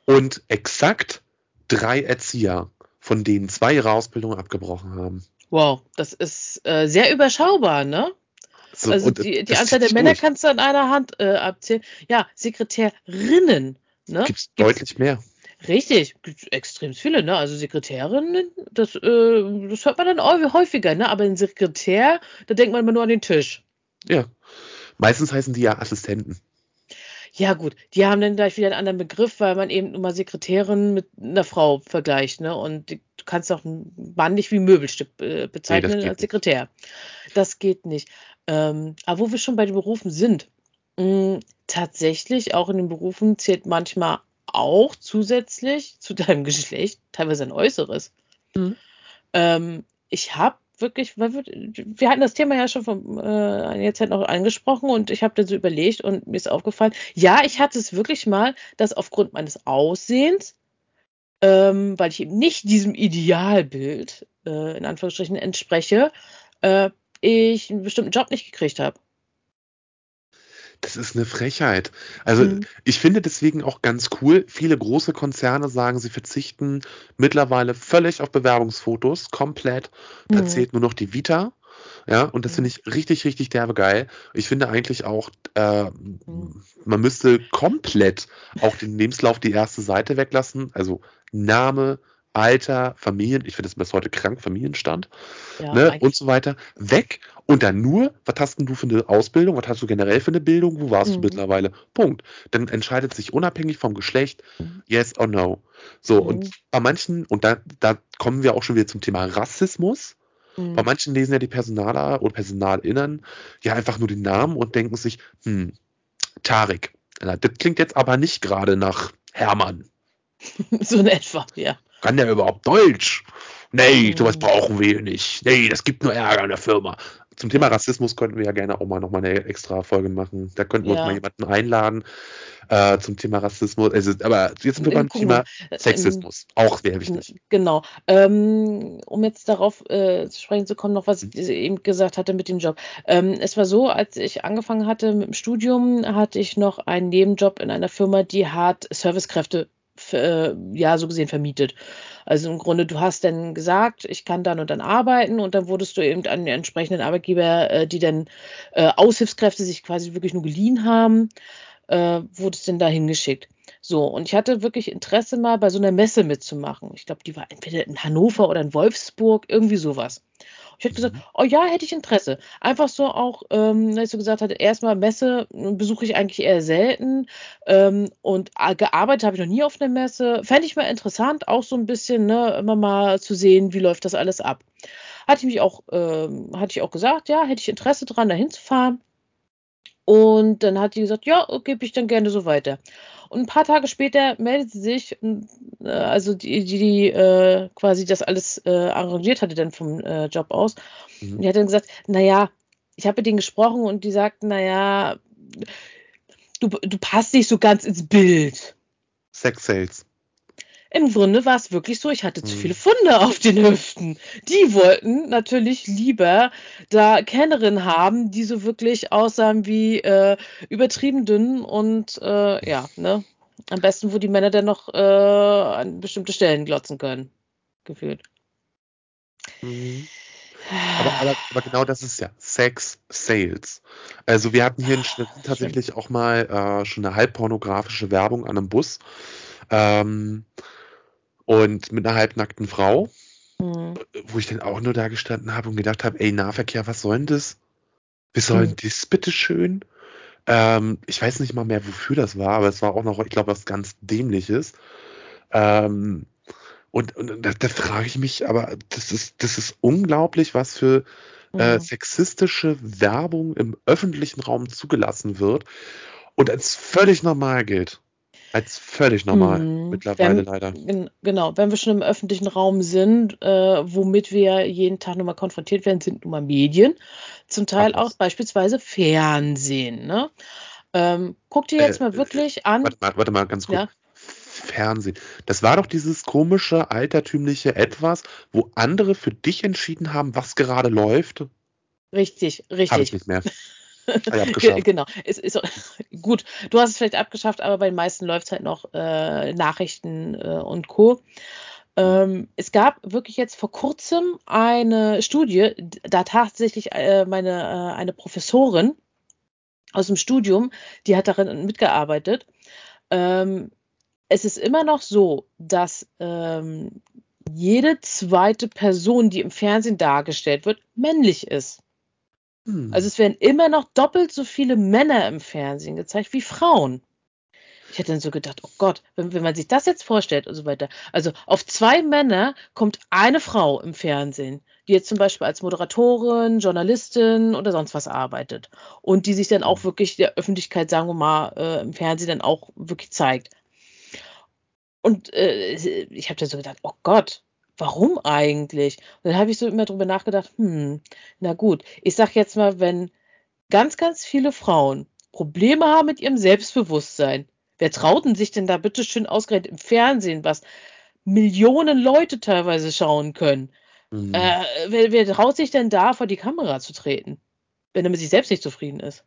und exakt drei Erzieher, von denen zwei ihre Ausbildung abgebrochen haben. Wow, das ist äh, sehr überschaubar, ne? So, also die, die Anzahl der Männer durch. kannst du an einer Hand äh, abzählen. Ja, Sekretärinnen, ne? Gibt's deutlich mehr. Richtig, gibt's extrem viele, ne? Also Sekretärinnen, das, äh, das hört man dann häufiger, ne? Aber ein Sekretär, da denkt man immer nur an den Tisch. Ja. Meistens heißen die ja Assistenten. Ja, gut, die haben dann gleich wieder einen anderen Begriff, weil man eben immer Sekretärin mit einer Frau vergleicht, ne? Und du kannst auch einen Mann nicht wie Möbelstück äh, bezeichnen geht als nicht. Sekretär. Das geht nicht. Ähm, aber wo wir schon bei den Berufen sind, mh, tatsächlich auch in den Berufen zählt manchmal auch zusätzlich zu deinem Geschlecht teilweise ein Äußeres. Mhm. Ähm, ich habe wirklich, weil wir, wir hatten das Thema ja schon von äh, einiger Zeit noch angesprochen und ich habe dann so überlegt und mir ist aufgefallen, ja, ich hatte es wirklich mal, dass aufgrund meines Aussehens, ähm, weil ich eben nicht diesem Idealbild äh, in Anführungsstrichen entspreche, äh, ich einen bestimmten Job nicht gekriegt habe. Das ist eine Frechheit. Also Mhm. ich finde deswegen auch ganz cool, viele große Konzerne sagen, sie verzichten mittlerweile völlig auf Bewerbungsfotos, komplett. Da Mhm. zählt nur noch die Vita. Ja, und das finde ich richtig, richtig derbe geil. Ich finde eigentlich auch, äh, Mhm. man müsste komplett auch den Lebenslauf die erste Seite weglassen. Also Name, Alter, Familien, ich finde das bis heute krank, Familienstand Ja, ne, und so weiter, weg und dann nur, was hast denn du für eine Ausbildung, was hast du generell für eine Bildung, wo warst du Mhm. mittlerweile? Punkt. Dann entscheidet sich unabhängig vom Geschlecht, Mhm. yes or no. So, Mhm. und bei manchen, und da, da kommen wir auch schon wieder zum Thema Rassismus, Mhm. bei manchen lesen ja die Personaler oder PersonalInnen ja einfach nur den Namen und denken sich, hm, Tarek, na, das klingt jetzt aber nicht gerade nach Hermann. so in etwa, ja. Kann der überhaupt Deutsch? Nee, sowas Mhm. brauchen wir nicht. Nee, das gibt nur Ärger in der Firma. Zum Thema Rassismus könnten wir ja gerne auch mal nochmal eine extra Folge machen. Da könnten wir uns Ja. mal jemanden einladen äh, zum Thema Rassismus. Also, aber jetzt sind wir beim Thema. Äh, Sexismus. Auch sehr wichtig. Genau. Ähm, um jetzt darauf äh, zu sprechen zu kommen, noch was Mhm. ich eben gesagt hatte mit dem Job. Ähm, es war so, als ich angefangen hatte mit dem Studium, hatte ich noch einen Nebenjob in einer Firma, die hat Servicekräfte äh, ja so gesehen vermietet. Also im Grunde, du hast dann gesagt, ich kann dann und dann arbeiten und dann wurdest du eben an den entsprechenden Arbeitgeber, äh, die dann äh, Aushilfskräfte sich quasi wirklich nur geliehen haben, äh, wurdest dann da hingeschickt. So, und ich hatte wirklich Interesse mal bei so einer Messe mitzumachen. Ich glaube, die war entweder in Hannover oder in Wolfsburg, irgendwie sowas. Ich hätte gesagt, oh ja, hätte ich Interesse. Einfach so auch, ähm, dass so gesagt hatte, erstmal Messe besuche ich eigentlich eher selten ähm, und äh, gearbeitet habe ich noch nie auf einer Messe. Fände ich mal interessant, auch so ein bisschen, ne, immer mal zu sehen, wie läuft das alles ab. Hatte ich mich auch, ähm, hatte ich auch gesagt, ja, hätte ich Interesse dran, da hinzufahren. Und dann hat die gesagt, ja, gebe ich dann gerne so weiter. Und ein paar Tage später meldet sie sich, äh, also die, die, die äh, quasi das alles äh, arrangiert hatte dann vom äh, Job aus. Mhm. Und die hat dann gesagt, naja, ich habe mit denen gesprochen und die sagten, naja, du, du passt nicht so ganz ins Bild. Sex Sales. Im Grunde war es wirklich so, ich hatte zu Hm. viele Funde auf den Hüften. Die wollten natürlich lieber da Kennerinnen haben, die so wirklich aussahen wie äh, übertrieben dünn und äh, ja, ne? Am besten, wo die Männer dann noch äh, an bestimmte Stellen glotzen können. Gefühlt. Mhm. Aber, aber, aber genau das ist ja Sex Sales. Also wir hatten hier in Schwerin Stimmt. tatsächlich auch mal äh, schon eine halbpornografische Werbung an einem Bus ähm, und mit einer halbnackten Frau, Hm. wo ich dann auch nur da gestanden habe und gedacht habe, ey Nahverkehr, was soll denn das? Was soll denn Hm. das bitte schön? Ähm, ich weiß nicht mal mehr, wofür das war, aber es war auch noch, ich glaube, was ganz Dämliches. Ähm, und, und da, da frage ich mich, aber das ist, das ist unglaublich, was für äh, Hm. sexistische Werbung im öffentlichen Raum zugelassen wird und als völlig normal gilt. Als völlig normal Mhm. mittlerweile Wenn, leider. gen- genau, wenn wir schon im öffentlichen Raum sind, äh, womit wir jeden Tag nun mal konfrontiert werden, sind nun mal Medien. Zum Teil Ach auch beispielsweise Fernsehen. Ne? Ähm, guck dir Äh, jetzt mal wirklich an. Warte mal, warte mal ganz kurz. Ja, Fernsehen. Das war doch dieses komische, altertümliche Etwas, wo andere für dich entschieden haben, was gerade läuft. Richtig, richtig. Habe ich nicht mehr. genau. Ist, ist, gut, du hast es vielleicht abgeschafft, aber bei den meisten läuft es halt noch äh, Nachrichten äh, und Co. Ähm, es gab wirklich jetzt vor kurzem eine Studie, da tatsächlich äh, meine, äh, eine Professorin aus dem Studium, die hat darin mitgearbeitet. Ähm, es ist immer noch so, dass ähm, jede zweite Person, die im Fernsehen dargestellt wird, männlich ist. Hm. Also es werden immer noch doppelt so viele Männer im Fernsehen gezeigt wie Frauen. Ich hätte dann so gedacht, oh Gott, wenn, wenn man sich das jetzt vorstellt und so weiter. Also auf zwei Männer kommt eine Frau im Fernsehen, die jetzt zum Beispiel als Moderatorin, Journalistin oder sonst was arbeitet. Und die sich dann auch wirklich der Öffentlichkeit, sagen wir mal, äh, im Fernsehen dann auch wirklich zeigt. Und äh, ich habe dann so gedacht, oh Gott, warum eigentlich? Und dann habe ich so immer drüber nachgedacht, hm, na gut, ich sag jetzt mal, wenn ganz, ganz viele Frauen Probleme haben mit ihrem Selbstbewusstsein, wer traut denn sich denn da bitte schön ausgerechnet im Fernsehen, was Millionen Leute teilweise schauen können? Mhm. Äh, wer, wer traut sich denn da vor die Kamera zu treten, wenn er mit sich selbst nicht zufrieden ist?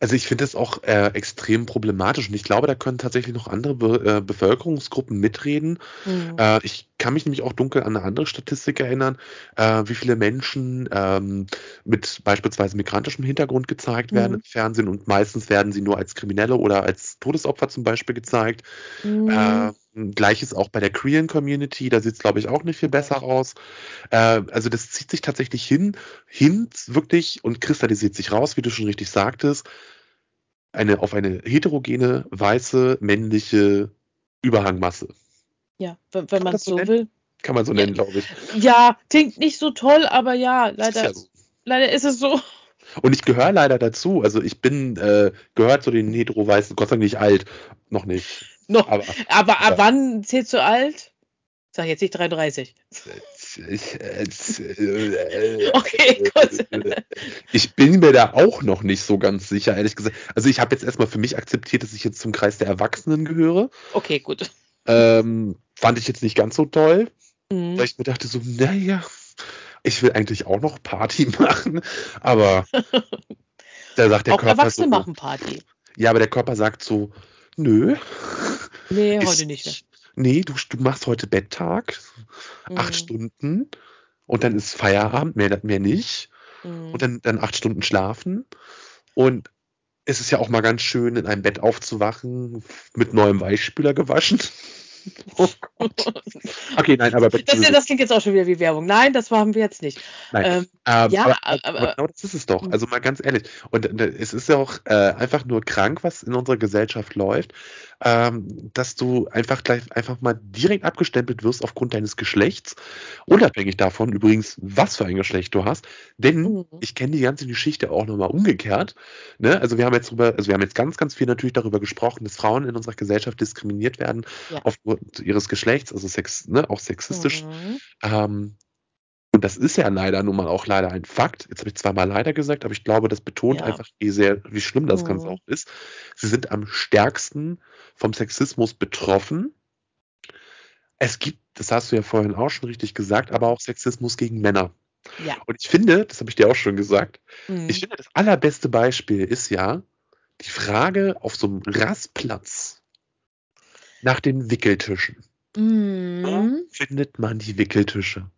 Also ich finde das auch äh, extrem problematisch und ich glaube, da können tatsächlich noch andere Be äh, Bevölkerungsgruppen mitreden. Mhm. Äh, ich kann mich nämlich auch dunkel an eine andere Statistik erinnern, äh, wie viele Menschen ähm, mit beispielsweise migrantischem Hintergrund gezeigt werden mhm. im Fernsehen und meistens werden sie nur als Kriminelle oder als Todesopfer zum Beispiel gezeigt. Mhm. Äh, Gleiches auch bei der Korean Community, da sieht es, glaube ich, auch nicht viel besser aus. Äh, also das zieht sich tatsächlich hin, hin wirklich und kristallisiert sich raus, wie du schon richtig sagtest, eine, auf eine heterogene, weiße, männliche Überhangmasse. Ja, wenn, wenn man es so nennen? will. Kann man so nennen, ja, glaube ich. Ja, klingt nicht so toll, aber ja, leider, ist, ja so. leider ist es so. Und ich gehöre leider dazu. Also ich bin, äh, gehört zu den hetero-weißen, Gott sei Dank nicht alt. Noch nicht. Noch. Aber, aber ab wann zählst du alt? Sag jetzt nicht 33. okay, gut. Ich bin mir da auch noch nicht so ganz sicher, ehrlich gesagt. Also ich habe jetzt erstmal für mich akzeptiert, dass ich jetzt zum Kreis der Erwachsenen gehöre. Okay, gut. Ähm, fand ich jetzt nicht ganz so toll. Mhm. Weil ich mir dachte so, naja, ich will eigentlich auch noch Party machen, aber da sagt der auch Körper Erwachsene so, machen Party. Ja, aber der Körper sagt so, nö. Nee, heute nicht mehr. Nee, du, du machst heute Betttag, mhm. acht Stunden und dann ist Feierabend, mehr, mehr nicht. Mhm. Und dann, dann acht Stunden schlafen. Und es ist ja auch mal ganz schön, in einem Bett aufzuwachen, mit neuem Weichspüler gewaschen. Oh Gott. Okay, nein, aber das, das, klingt jetzt auch schon wieder wie Werbung. Nein, das haben wir jetzt nicht. Nein. Ähm, ähm, ja, aber, aber, aber, genau das ist es doch. Hm. Also mal ganz ehrlich. Und äh, es ist ja auch äh, einfach nur krank, was in unserer Gesellschaft läuft ähm, dass du einfach gleich einfach mal direkt abgestempelt wirst aufgrund deines Geschlechts, unabhängig davon übrigens, was für ein Geschlecht du hast. Denn mhm. ich kenne die ganze Geschichte auch nochmal umgekehrt. Ne? Also wir haben jetzt drüber, also wir haben jetzt ganz, ganz viel natürlich darüber gesprochen, dass Frauen in unserer Gesellschaft diskriminiert werden ja. aufgrund ihres Geschlechts, also sex, ne, auch sexistisch. Mhm. Ähm, und das ist ja leider nun mal auch leider ein Fakt. Jetzt habe ich zweimal leider gesagt, aber ich glaube, das betont ja. einfach, wie sehr, wie schlimm das mhm. Ganze auch ist. Sie sind am stärksten vom Sexismus betroffen. Es gibt, das hast du ja vorhin auch schon richtig gesagt, aber auch Sexismus gegen Männer. Ja. Und ich finde, das habe ich dir auch schon gesagt, mhm. ich finde, das allerbeste Beispiel ist ja die Frage auf so einem Rastplatz nach den Wickeltischen. Mhm. Wo findet man die Wickeltische?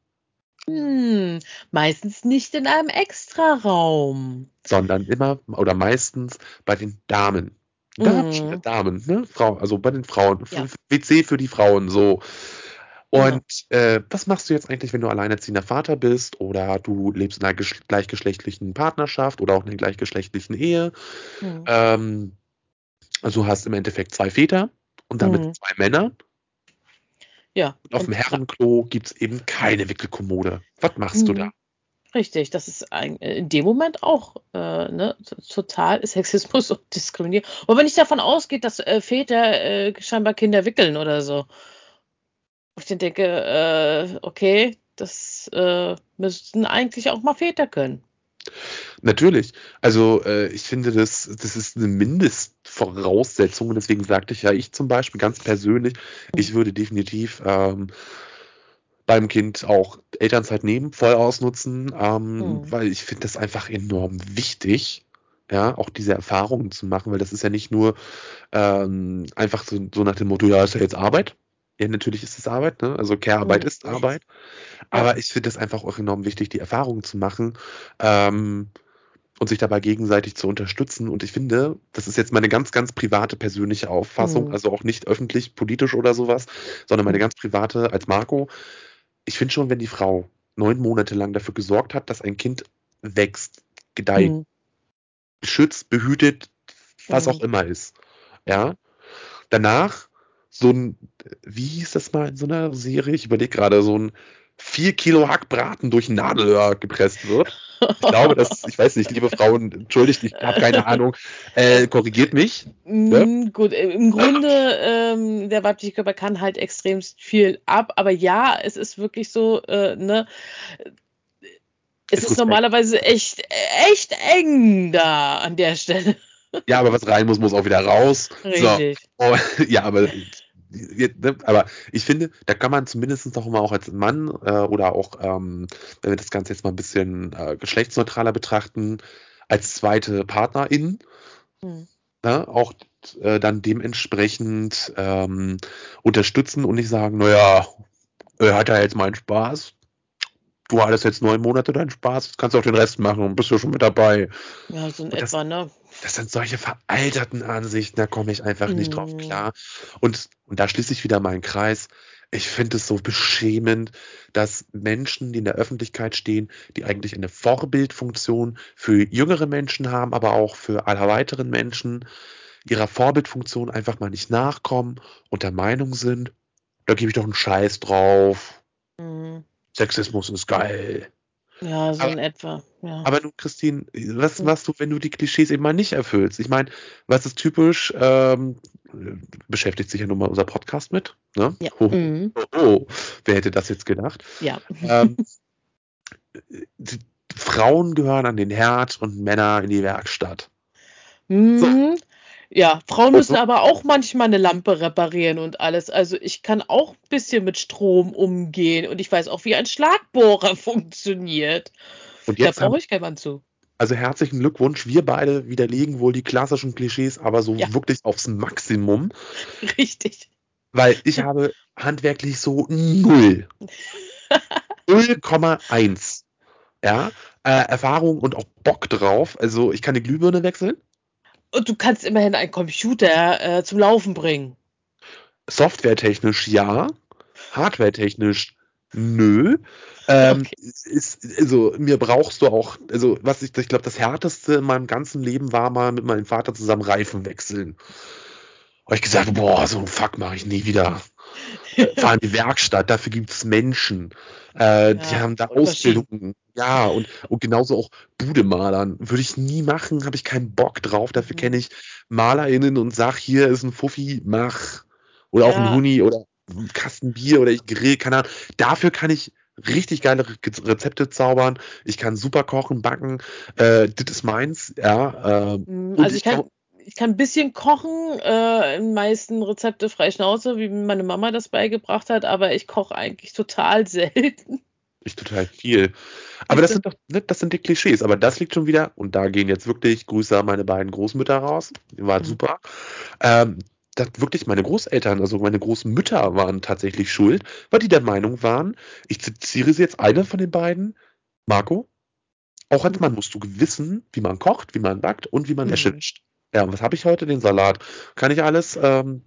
Hm, meistens nicht in einem Extraraum. Sondern immer oder meistens bei den Damen. Da mhm. Damen, ne? Frau, also bei den Frauen. Ja. WC für die Frauen, so. Und ja. äh, was machst du jetzt eigentlich, wenn du alleinerziehender Vater bist oder du lebst in einer gleichgeschlechtlichen Partnerschaft oder auch in einer gleichgeschlechtlichen Ehe? Mhm. Ähm, also hast im Endeffekt zwei Väter und damit mhm. zwei Männer. Ja. Und auf dem Herrenklo gibt es eben keine Wickelkommode. Was machst du da? Mhm. Richtig, das ist ein, in dem Moment auch äh, ne, total Sexismus und Diskriminierung. Und wenn ich davon ausgehe, dass äh, Väter äh, scheinbar Kinder wickeln oder so, ich dann denke, äh, okay, das äh, müssten eigentlich auch mal Väter können. Natürlich. Also äh, ich finde, das, das ist eine Mindestvoraussetzung. Deswegen sagte ich ja, ich zum Beispiel ganz persönlich, ich würde definitiv ähm, beim Kind auch Elternzeit nehmen, voll ausnutzen, ähm, Mhm. weil ich finde das einfach enorm wichtig, ja, auch diese Erfahrungen zu machen, weil das ist ja nicht nur ähm, einfach so, so nach dem Motto, ja, ist ja jetzt Arbeit. Ja, natürlich ist es Arbeit, ne? Also Care-Arbeit Mhm. ist Arbeit. Aber ich finde es einfach auch enorm wichtig, die Erfahrungen zu machen ähm, und sich dabei gegenseitig zu unterstützen. Und ich finde, das ist jetzt meine ganz, ganz private, persönliche Auffassung, Mhm. also auch nicht öffentlich, politisch oder sowas, sondern meine Mhm. ganz private als Marco. Ich finde schon, wenn die Frau neun Monate lang dafür gesorgt hat, dass ein Kind wächst, gedeiht, Mhm. beschützt, behütet, was Mhm. auch immer ist, ja, danach so ein, wie hieß das mal in so einer Serie? Ich überlege gerade, so ein 4 Kilo Hackbraten durch ein Nadelöhr gepresst wird. Ich glaube, das, ich weiß nicht, liebe Frauen, entschuldigt, ich habe keine Ahnung, äh, korrigiert mich. Ne? Mm, Gut, äh, im Grunde, ähm, der weibliche Körper kann halt extremst viel ab, aber ja, es ist wirklich so, äh, ne, es Ist ist normalerweise echt, echt eng da an der Stelle. Ja, aber was rein muss, muss auch wieder raus. Richtig. So. Oh, ja, aber, aber ich finde, da kann man zumindest noch mal auch als Mann äh, oder auch, ähm, wenn wir das Ganze jetzt mal ein bisschen äh, geschlechtsneutraler betrachten, als zweite Partnerin Hm. ne, auch äh, dann dementsprechend ähm, unterstützen und nicht sagen, naja, er hat ja jetzt meinen Spaß. Du hattest jetzt neun Monate deinen Spaß, kannst du auch den Rest machen und bist du schon mit dabei. Ja, so in etwa, ne? Das sind solche veralterten Ansichten, da komme ich einfach nicht drauf Mm. klar. Und, und da schließe ich wieder meinen Kreis. Ich finde es so beschämend, dass Menschen, die in der Öffentlichkeit stehen, die eigentlich eine Vorbildfunktion für jüngere Menschen haben, aber auch für alle weiteren Menschen, ihrer Vorbildfunktion einfach mal nicht nachkommen und der Meinung sind, da gebe ich doch einen Scheiß drauf. Mhm. Sexismus ist geil. Ja, so Aber- in etwa, ja. Aber du, Christine, was Hm. machst du, wenn du die Klischees eben mal nicht erfüllst? Ich meine, was ist typisch? Ähm, beschäftigt sich ja nun mal unser Podcast mit. Ne? Ja. Oh, Mhm. oh, oh, wer hätte das jetzt gedacht? Ja. Ähm, Frauen gehören an den Herd und Männer in die Werkstatt. Mhm. Ja, Frauen müssen so. aber auch manchmal eine Lampe reparieren und alles. Also ich kann auch ein bisschen mit Strom umgehen und ich weiß auch, wie ein Schlagbohrer funktioniert. Und Da jetzt haben, brauche ich keinen Mann zu. also herzlichen Glückwunsch, wir beide widerlegen wohl die klassischen Klischees, aber so Ja. wirklich aufs Maximum, Richtig. weil ich habe handwerklich so null 0,1. Ja, äh, Erfahrung und auch Bock drauf. Also ich kann die Glühbirne wechseln. Und du kannst immerhin einen Computer äh, zum Laufen bringen. Softwaretechnisch ja. Hardwaretechnisch nö. Ähm, Okay. ist, also mir brauchst du auch, also was ich, ich glaube, das härteste in meinem ganzen Leben war mal mit meinem Vater zusammen Reifen wechseln. Habe ich gesagt, boah, so ein Fuck mache ich nie wieder. Fahr in die Werkstatt, dafür gibt es Menschen. Äh, die Ja, haben da. Ausbildungen. Ja, und, und genauso auch Budemalern. Würde ich nie machen, habe ich keinen Bock drauf. Dafür Mhm. kenne ich MalerInnen und sag, hier ist ein Fuffi, mach. Oder auch ein Ja. Huni oder Kasten Bier oder ich grill, keine Ahnung. Dafür kann ich richtig geile Re Rezepte zaubern. Ich kann super kochen, backen. Äh, das ist meins, ja. Äh, und Also ich kann, ich kann ein bisschen kochen, äh, in meisten Rezepte frei Schnauze, wie meine Mama das beigebracht hat, aber ich koche eigentlich total selten. Ich total viel. Aber das sind doch, ne, das sind die Klischees. Aber das liegt schon wieder, und da gehen jetzt wirklich Grüße an meine beiden Großmütter raus. Die waren Mhm. super. Ähm, dass wirklich meine Großeltern, also meine Großmütter waren tatsächlich schuld, weil die der Meinung waren, ich zitiere sie jetzt eine von den beiden, Marco, auch als Mann musst du wissen, wie man kocht, wie man backt und wie man Mhm. Wäsche wäscht. Ja, und was habe ich heute? Den Salat. Kann ich alles? Ähm,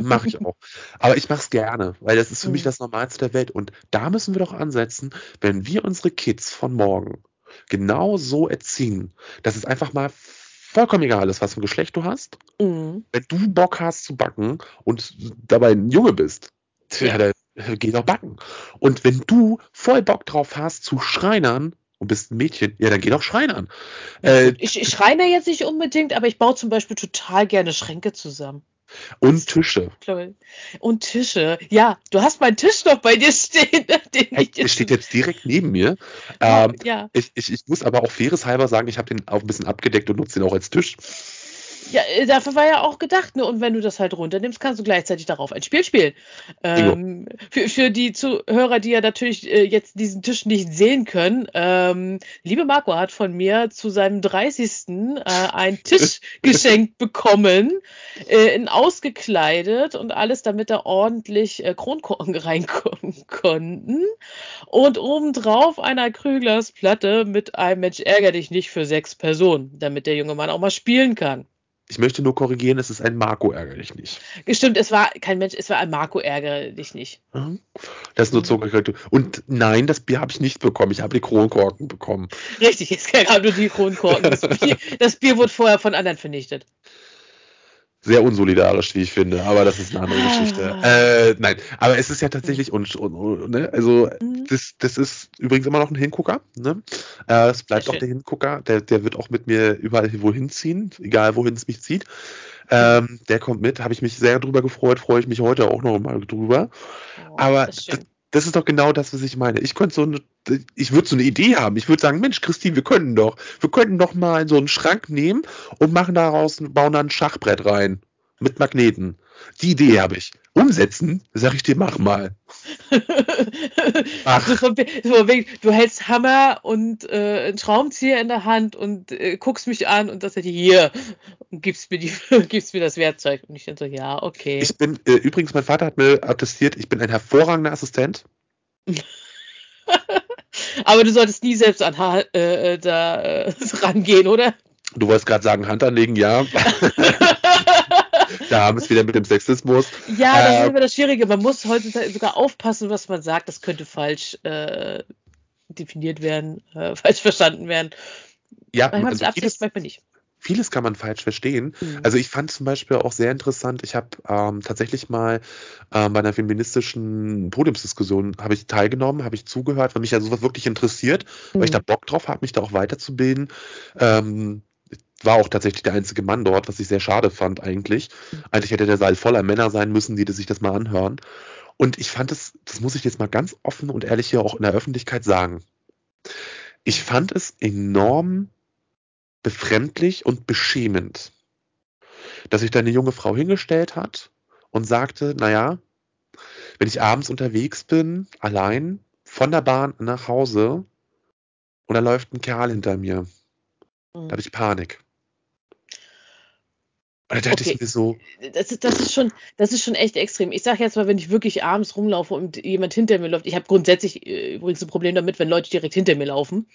Mache ich auch. Aber ich mache es gerne, weil das ist für mich das Normalste der Welt. Und da müssen wir doch ansetzen, wenn wir unsere Kids von morgen genau so erziehen, dass es einfach mal vollkommen egal ist, was für ein Geschlecht du hast. Mhm. Wenn du Bock hast zu backen und dabei ein Junge bist, Ja. dann äh, geh doch backen. Und wenn du voll Bock drauf hast zu Schreinern und bist ein Mädchen, ja, dann geh doch Schreinern. Äh. Ich, ich schreine jetzt nicht unbedingt, aber ich baue zum Beispiel total gerne Schränke zusammen. Und Tische. Und Tische. Ja, du hast meinen Tisch noch bei dir stehen. Den hey, der steht jetzt direkt neben mir. Ähm, ja. Ich, ich, ich muss aber auch faires halber sagen, ich habe den auch ein bisschen abgedeckt und nutze den auch als Tisch. Ja, äh, dafür war ja auch gedacht, ne? Und wenn du das halt runternimmst, kannst du gleichzeitig darauf ein Spiel spielen. Ähm, für, für die Zuhörer, die ja natürlich äh, jetzt diesen Tisch nicht sehen können, ähm, liebe Marco hat von mir zu seinem 30. Äh, einen Tisch geschenkt bekommen, äh, in ausgekleidet und alles, damit da ordentlich äh, Kronkorken reinkommen konnten. Und obendrauf einer Krüglersplatte mit einem Mensch ärger dich nicht für sechs Personen, damit der junge Mann auch mal spielen kann. Ich möchte nur korrigieren, es ist ein Marco ärgerlich nicht. Stimmt, es war kein Mensch, es war ein Marco ärgerlich nicht. Mhm. Das ist nur zugehört. Und nein, das Bier habe ich nicht bekommen. Ich habe die Kronkorken bekommen. Richtig, es gab nur die Kronkorken. Das Bier, das Bier wurde vorher von anderen vernichtet sehr unsolidarisch, wie ich finde, aber das ist eine andere Geschichte. Ah. Äh, nein, aber es ist ja tatsächlich und, und, und ne? also mhm. das, das ist übrigens immer noch ein Hingucker. Ne? Äh, es bleibt auch der Hingucker, der, der wird auch mit mir überall wohin ziehen, egal wohin es mich zieht. Ähm, der kommt mit, habe ich mich sehr drüber gefreut, freue ich mich heute auch noch mal drüber. Oh, aber das, ist doch genau das, was ich meine. Ich könnte so eine, ich würde so eine Idee haben. Ich würde sagen, Mensch, Christine, wir können doch, wir könnten doch mal so einen Schrank nehmen und machen daraus, bauen da ein Schachbrett rein mit Magneten. Die Idee habe ich. Umsetzen, sag ich dir, mach mal. Ach. Du, du, hältst Hammer und äh, einen Schraubenzieher in der Hand und äh, guckst mich an und sagst hier und gibst mir, die, gibst mir das Werkzeug. Und ich dann so, ja, okay. Ich bin, äh, übrigens, mein Vater hat mir attestiert, ich bin ein hervorragender Assistent. Aber du solltest nie selbst an äh, äh, da äh, rangehen, oder? Du wolltest gerade sagen, Hand anlegen, ja. Da haben wir es wieder mit dem Sexismus. Ja, das äh, ist immer das Schwierige. Man muss heutzutage sogar aufpassen, was man sagt. Das könnte falsch äh, definiert werden, äh, falsch verstanden werden. Ja, manchmal also Absicht, manchmal nicht. Vieles kann man falsch verstehen. Mhm. Also ich fand zum Beispiel auch sehr interessant, ich habe ähm, tatsächlich mal ähm, bei einer feministischen Podiumsdiskussion habe ich teilgenommen, habe ich zugehört, weil mich ja sowas wirklich interessiert, mhm. weil ich mhm. da Bock drauf habe, mich da auch weiterzubilden. Ähm, war auch tatsächlich der einzige Mann dort, was ich sehr schade fand eigentlich. Eigentlich hätte der Saal voller Männer sein müssen, die sich das mal anhören. Und ich fand es, das muss ich jetzt mal ganz offen und ehrlich hier auch in der Öffentlichkeit sagen. Ich fand es enorm befremdlich und beschämend, dass sich da eine junge Frau hingestellt hat und sagte, naja, wenn ich abends unterwegs bin, allein, von der Bahn nach Hause, und da läuft ein Kerl hinter mir, da habe ich Panik. Da dachte okay. ich mir so. Das ist, das, ist schon, das ist schon echt extrem. Ich sage jetzt mal, wenn ich wirklich abends rumlaufe und jemand hinter mir läuft, ich habe grundsätzlich äh, übrigens ein Problem damit, wenn Leute direkt hinter mir laufen,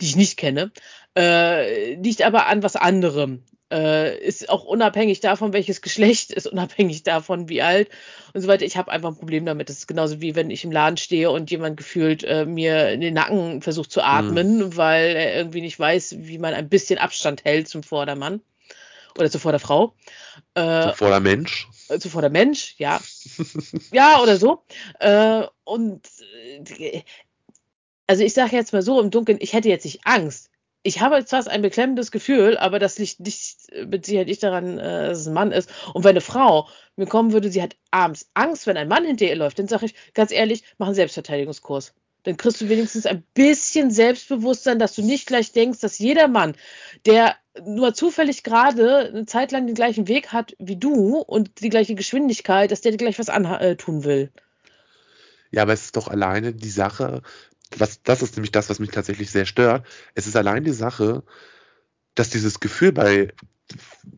die ich nicht kenne, äh, liegt aber an was anderem. Äh, ist auch unabhängig davon, welches Geschlecht, ist unabhängig davon, wie alt und so weiter. Ich habe einfach ein Problem damit. Das ist genauso wie wenn ich im Laden stehe und jemand gefühlt äh, mir in den Nacken versucht zu atmen, mhm. weil er irgendwie nicht weiß, wie man ein bisschen Abstand hält zum Vordermann oder zuvor der Frau. Äh, zuvor der Mensch. Äh, zuvor der Mensch, ja. ja, oder so. Äh, und äh, also ich sage jetzt mal so im Dunkeln, ich hätte jetzt nicht Angst. Ich habe zwar ein beklemmendes Gefühl, aber das liegt nicht mit Sicherheit nicht daran, äh, dass es ein Mann ist. Und wenn eine Frau mir kommen würde, sie hat abends Angst, wenn ein Mann hinter ihr läuft, dann sage ich ganz ehrlich, mach einen Selbstverteidigungskurs dann kriegst du wenigstens ein bisschen Selbstbewusstsein, dass du nicht gleich denkst, dass jeder Mann, der nur zufällig gerade eine Zeit lang den gleichen Weg hat wie du und die gleiche Geschwindigkeit, dass der dir gleich was antun will. Ja, aber es ist doch alleine die Sache, was, das ist nämlich das, was mich tatsächlich sehr stört. Es ist allein die Sache, dass dieses Gefühl bei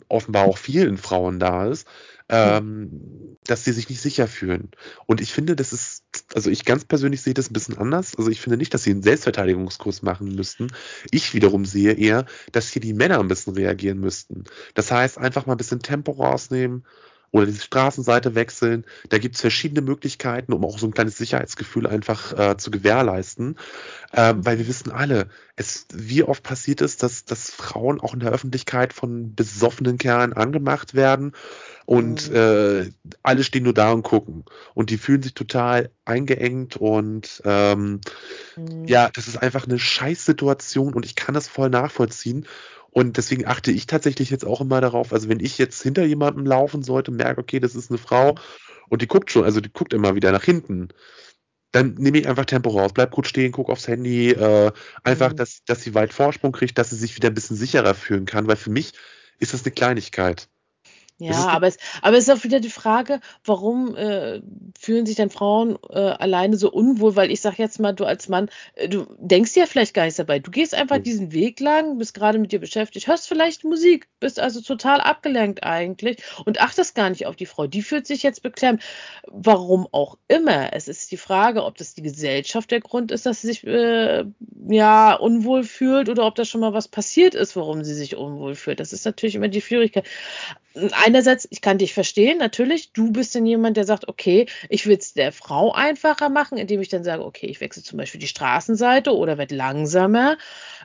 offenbar auch vielen Frauen da ist, ähm, dass sie sich nicht sicher fühlen. Und ich finde, das ist, also ich ganz persönlich sehe das ein bisschen anders. Also ich finde nicht, dass sie einen Selbstverteidigungskurs machen müssten. Ich wiederum sehe eher, dass hier die Männer ein bisschen reagieren müssten. Das heißt, einfach mal ein bisschen Tempo rausnehmen oder die Straßenseite wechseln. Da gibt es verschiedene Möglichkeiten, um auch so ein kleines Sicherheitsgefühl einfach äh, zu gewährleisten. Ähm, weil wir wissen alle, es, wie oft passiert es, dass, dass Frauen auch in der Öffentlichkeit von besoffenen Kerlen angemacht werden und mhm. äh, alle stehen nur da und gucken. Und die fühlen sich total eingeengt und ähm, mhm. ja, das ist einfach eine Scheißsituation und ich kann das voll nachvollziehen. Und deswegen achte ich tatsächlich jetzt auch immer darauf, also wenn ich jetzt hinter jemandem laufen sollte, merke, okay, das ist eine Frau und die guckt schon, also die guckt immer wieder nach hinten, dann nehme ich einfach Tempo raus, bleib gut stehen, guck aufs Handy, äh, einfach, Mhm. dass, dass sie weit Vorsprung kriegt, dass sie sich wieder ein bisschen sicherer fühlen kann, weil für mich ist das eine Kleinigkeit. Ja, aber es, aber es ist auch wieder die Frage, warum äh, fühlen sich dann Frauen äh, alleine so unwohl? Weil ich sag jetzt mal, du als Mann, äh, du denkst dir ja vielleicht gar nichts dabei. Du gehst einfach diesen Weg lang, bist gerade mit dir beschäftigt, hörst vielleicht Musik, bist also total abgelenkt eigentlich und achtest gar nicht auf die Frau. Die fühlt sich jetzt beklemmt. Warum auch immer. Es ist die Frage, ob das die Gesellschaft der Grund ist, dass sie sich äh, ja unwohl fühlt oder ob da schon mal was passiert ist, warum sie sich unwohl fühlt. Das ist natürlich immer die Schwierigkeit einerseits, ich kann dich verstehen, natürlich, du bist dann jemand, der sagt, okay, ich will es der Frau einfacher machen, indem ich dann sage, okay, ich wechsle zum Beispiel die Straßenseite oder werde langsamer.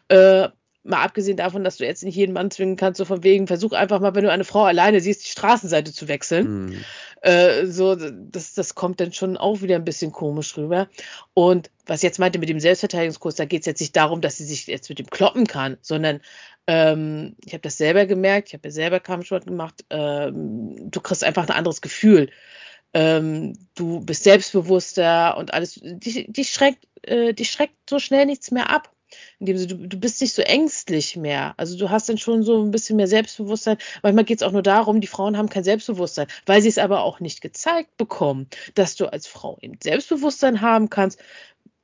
Äh, mal abgesehen davon, dass du jetzt nicht jeden Mann zwingen kannst, so von wegen, versuch einfach mal, wenn du eine Frau alleine siehst, die Straßenseite zu wechseln. hm, Äh, so, das, das kommt dann schon auch wieder ein bisschen komisch rüber. Und was jetzt meinte mit dem Selbstverteidigungskurs, da geht es jetzt nicht darum, dass sie sich jetzt mit dem kloppen kann, sondern ähm, ich habe das selber gemerkt, ich habe ja selber Kampfsport gemacht, ähm, du kriegst einfach ein anderes Gefühl. Ähm, du bist selbstbewusster und alles, dich, dich, schreckt, äh, dich schreckt so schnell nichts mehr ab. Indem du, du bist nicht so ängstlich mehr. Also du hast dann schon so ein bisschen mehr Selbstbewusstsein. Manchmal geht es auch nur darum, die Frauen haben kein Selbstbewusstsein, weil sie es aber auch nicht gezeigt bekommen, dass du als Frau eben Selbstbewusstsein haben kannst.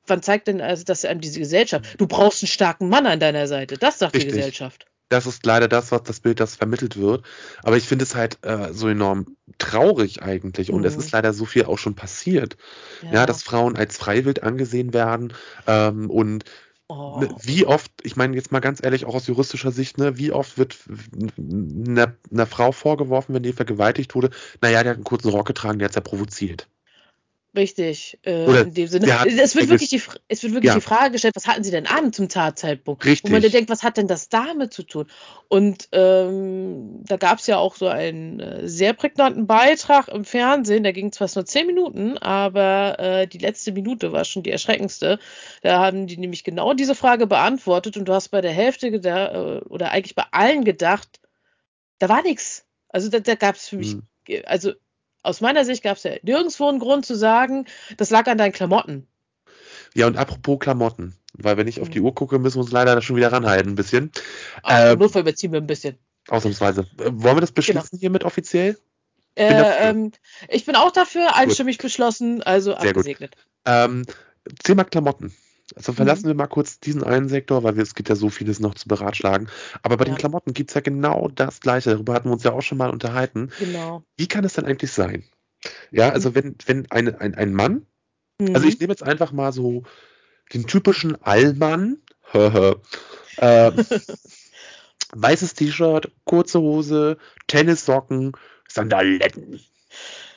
Wann zeigt denn also das einem diese Gesellschaft? Du brauchst einen starken Mann an deiner Seite. Das sagt die richtig. Gesellschaft. Das ist leider das, was das Bild, das vermittelt wird. Aber ich finde es halt äh, so enorm traurig eigentlich. Und es Mhm. ist leider so viel auch schon passiert. Ja, Ja. dass Frauen als freiwillig angesehen werden. Ähm, und Oh. ne, wie oft, ich meine jetzt mal ganz ehrlich, auch aus juristischer Sicht, ne, wie oft wird einer, einer Frau vorgeworfen, wenn die vergewaltigt wurde, naja, der hat einen kurzen Rock getragen, der hat's ja provoziert. Richtig, äh, Oder in dem Sinne. hat Es wird wirklich die, es wird wirklich Ja. die Frage gestellt, was hatten Sie denn an zum Tatzeitpunkt? Wo man Richtig. dann denkt, was hat denn das damit zu tun? Und ähm, da gab es ja auch so einen äh, sehr prägnanten Beitrag im Fernsehen, der ging zwar nur zehn Minuten, aber äh, die letzte Minute war schon die erschreckendste. Da haben die nämlich genau diese Frage beantwortet und du hast bei der Hälfte gedacht, äh, oder eigentlich bei allen gedacht, da war nichts. Also da, da gab es für mich, Hm. also aus meiner Sicht gab es ja nirgendwo einen Grund zu sagen, das lag an deinen Klamotten. Ja, und apropos Klamotten, weil wenn ich auf Hm. die Uhr gucke, müssen wir uns leider schon wieder ranhalten, ein bisschen. Im Notfall überziehen wir ein bisschen. Ausnahmsweise. Äh, wollen wir das beschließen hiermit offiziell? bin Äh, ähm, ich bin auch dafür, einstimmig beschlossen, also Sehr gut. abgesegnet. Ähm, Thema Klamotten. Also verlassen Mhm. wir mal kurz diesen einen Sektor, weil es gibt ja so vieles noch zu beratschlagen. Aber bei den Ja. Klamotten gibt es ja genau das Gleiche. Darüber hatten wir uns ja auch schon mal unterhalten. Genau. Wie kann es denn eigentlich sein? Ja, also wenn, wenn eine, ein, ein Mann, also Mhm. ich nehme jetzt einfach mal so den typischen Allmann, äh, weißes T-Shirt, kurze Hose, Tennissocken, Sandaletten.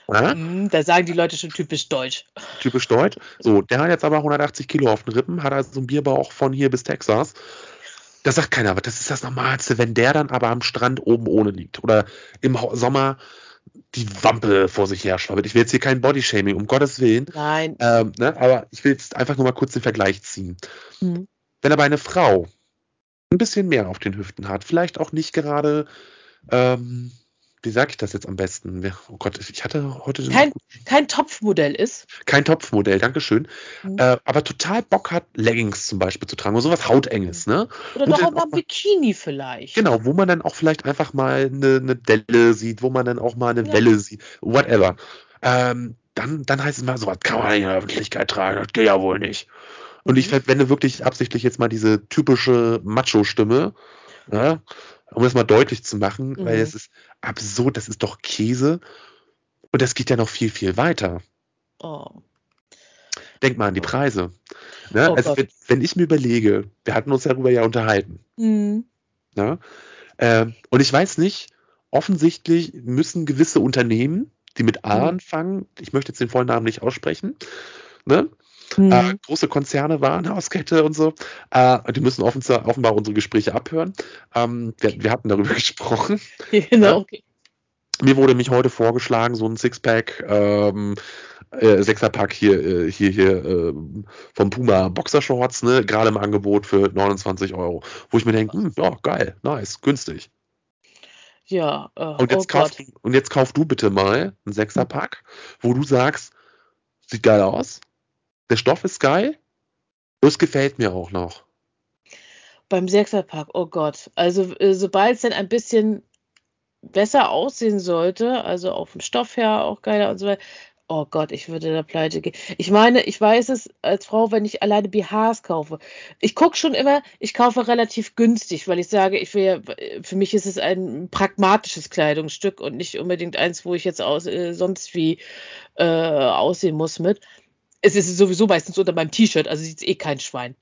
Ja? Mhm, da sagen die Leute schon typisch deutsch. typisch deutsch. So, der hat jetzt aber 180 Kilo auf den Rippen, hat also so einen Bierbauch von hier bis Texas. Das sagt keiner, aber das ist das Normalste, wenn der dann aber am Strand oben ohne liegt oder im Sommer die Wampe vor sich her schwabbelt. Ich will jetzt hier kein Bodyshaming, um Gottes Willen. Nein. Ähm, ne, aber ich will jetzt einfach nur mal kurz den Vergleich ziehen. Mhm. Wenn aber eine Frau ein bisschen mehr auf den Hüften hat, vielleicht auch nicht gerade, ähm, wie sage ich das jetzt am besten? Oh Gott, ich hatte heute Kein, kein Topfmodell ist. kein Topfmodell, Dankeschön. Mhm. Äh, aber total Bock hat, Leggings zum Beispiel zu tragen oder sowas Hautenges, ne? Oder doch auch mal ein Bikini vielleicht. Genau, wo man dann auch vielleicht einfach mal eine, eine Delle sieht, wo man dann auch mal eine Ja. Welle sieht, whatever. Ähm, dann, dann heißt es mal, sowas kann man in der Öffentlichkeit tragen, das geht ja wohl nicht. Und ich Mhm. verwende wirklich absichtlich jetzt mal diese typische Macho-Stimme, ja, um das mal deutlich zu machen, weil Mhm. es ist absurd, das ist doch Käse. Und das geht ja noch viel, viel weiter. Oh. Denk mal an die Preise. Ne? Oh also wenn, wenn ich mir überlege, wir hatten uns darüber ja unterhalten. Mhm. Ne? Ähm, und ich weiß nicht, offensichtlich müssen gewisse Unternehmen, die mit A Mhm. anfangen, ich möchte jetzt den vollen Namen nicht aussprechen, ne? Äh, Mhm. große Konzerne, Warenhauskette und so, äh, die müssen offenbar, offenbar unsere Gespräche abhören. Ähm, wir, wir hatten darüber gesprochen. Genau. Okay. Mir wurde mich heute vorgeschlagen, so ein Sixpack ähm, äh, Sechserpack hier, äh, hier, hier äh, vom Puma Boxershorts, ne, gerade im Angebot für 29 Euro. Wo ich mir denke, hm, ja, geil, nice, günstig. Ja, äh, Und jetzt, oh kauf, und jetzt kauf du bitte mal einen Sechserpack, wo du sagst, sieht geil aus, der Stoff ist geil, und es gefällt mir auch noch. Beim Sechserpack, oh Gott. Also, äh, sobald es dann ein bisschen besser aussehen sollte, also auch vom Stoff her auch geiler und so weiter. Oh Gott, ich würde da pleite gehen. Ich meine, ich weiß es als Frau, wenn ich alleine BHs kaufe. Ich gucke schon immer, ich kaufe relativ günstig, weil ich sage, ich will ja, für mich ist es ein pragmatisches Kleidungsstück und nicht unbedingt eins, wo ich jetzt aus, äh, sonst wie äh, aussehen muss mit. Es ist sowieso meistens unter meinem T-Shirt, also sieht eh kein Schwein.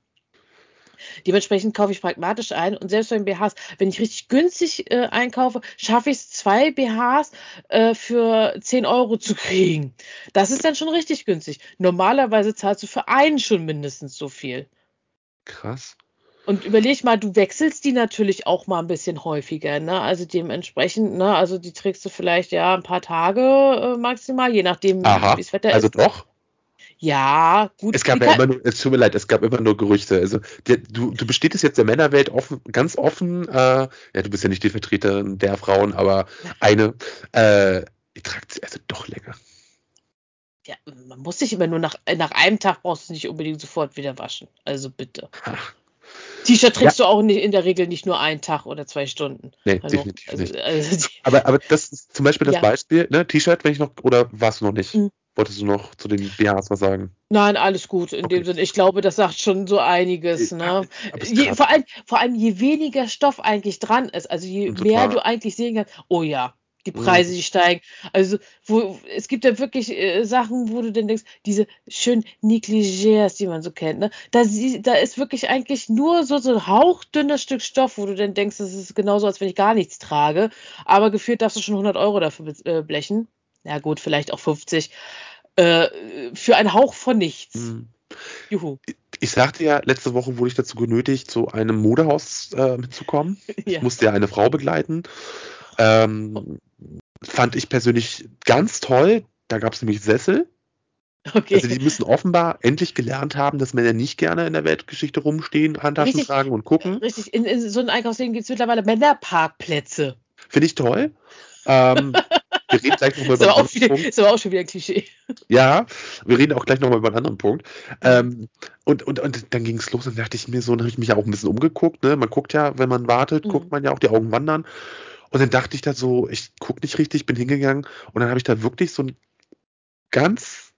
Dementsprechend kaufe ich pragmatisch ein und selbst bei den BHs, wenn ich richtig günstig äh, einkaufe, schaffe ich es, zwei BHs äh, für 10 Euro zu kriegen. Das ist dann schon richtig günstig. Normalerweise zahlst du für einen schon mindestens so viel. Krass. Und überleg mal, du wechselst die natürlich auch mal ein bisschen häufiger, ne? Also dementsprechend, ne? Also die trägst du vielleicht ja ein paar Tage äh, maximal, je nachdem, wie das Wetter also ist. doch. Ja, gut. Es gab ja immer nur, es tut mir leid, es gab immer nur Gerüchte. Also der, du, du bestätigst jetzt der Männerwelt offen, ganz offen, äh, ja, du bist ja nicht die Vertreterin der Frauen, aber eine, äh, ihr tragt sie also doch länger. Ja, man muss sich immer nur nach, nach einem Tag brauchst du nicht unbedingt sofort wieder waschen. Also bitte. T-Shirt trägst du auch nicht, in der Regel nicht nur einen Tag oder zwei Stunden. nee, Hallo? definitiv Also, nicht. also, Aber, aber das ist zum Beispiel das Ja. Beispiel, ne, T-Shirt, wenn ich noch, oder warst du noch nicht? Mhm. Wolltest du noch zu den BHs was sagen? nein, alles gut in Okay. dem Sinne. Ich glaube, das sagt schon so einiges. Ne? Je, vor, allem, vor allem, je weniger Stoff eigentlich dran ist, also je Total. mehr du eigentlich sehen kannst, oh ja, die Mhm. Preise, die steigen. Also, wo, es gibt ja wirklich äh, Sachen, wo du dann denkst, diese schön Negligés, die man so kennt, ne? Da, sie, da ist wirklich eigentlich nur so, so ein hauchdünnes Stück Stoff, wo du dann denkst, das ist genauso, als wenn ich gar nichts trage. Aber gefühlt darfst du schon 100 Euro dafür äh, blechen. Ja, gut, vielleicht auch 50. Äh, für einen Hauch von nichts. Mhm. Juhu. Ich sagte ja, letzte Woche wurde ich dazu genötigt, zu einem Modehaus äh, mitzukommen. Ja. Ich musste ja eine Frau begleiten. Ähm, fand ich persönlich ganz toll. Da gab es nämlich Sessel. Okay. Also die müssen offenbar endlich gelernt haben, dass Männer nicht gerne in der Weltgeschichte rumstehen, Handtaschen Richtig. tragen und gucken. Richtig, in, in so einem Einkaufsläden gibt es mittlerweile Männerparkplätze. Finde ich toll. Ähm, wir reden gleich nochmal über einen auch anderen wieder, Punkt. ist aber auch schon wieder ein Klischee. Ja, wir reden auch gleich nochmal über einen anderen Punkt. Ähm, und, und, und dann ging es los und dachte ich mir so, dann habe ich mich ja auch ein bisschen umgeguckt. Ne? Man guckt ja, wenn man wartet, Mhm. guckt man ja auch die Augen wandern. Und dann dachte ich da so, ich gucke nicht richtig, bin hingegangen und dann habe ich da wirklich so ein ganz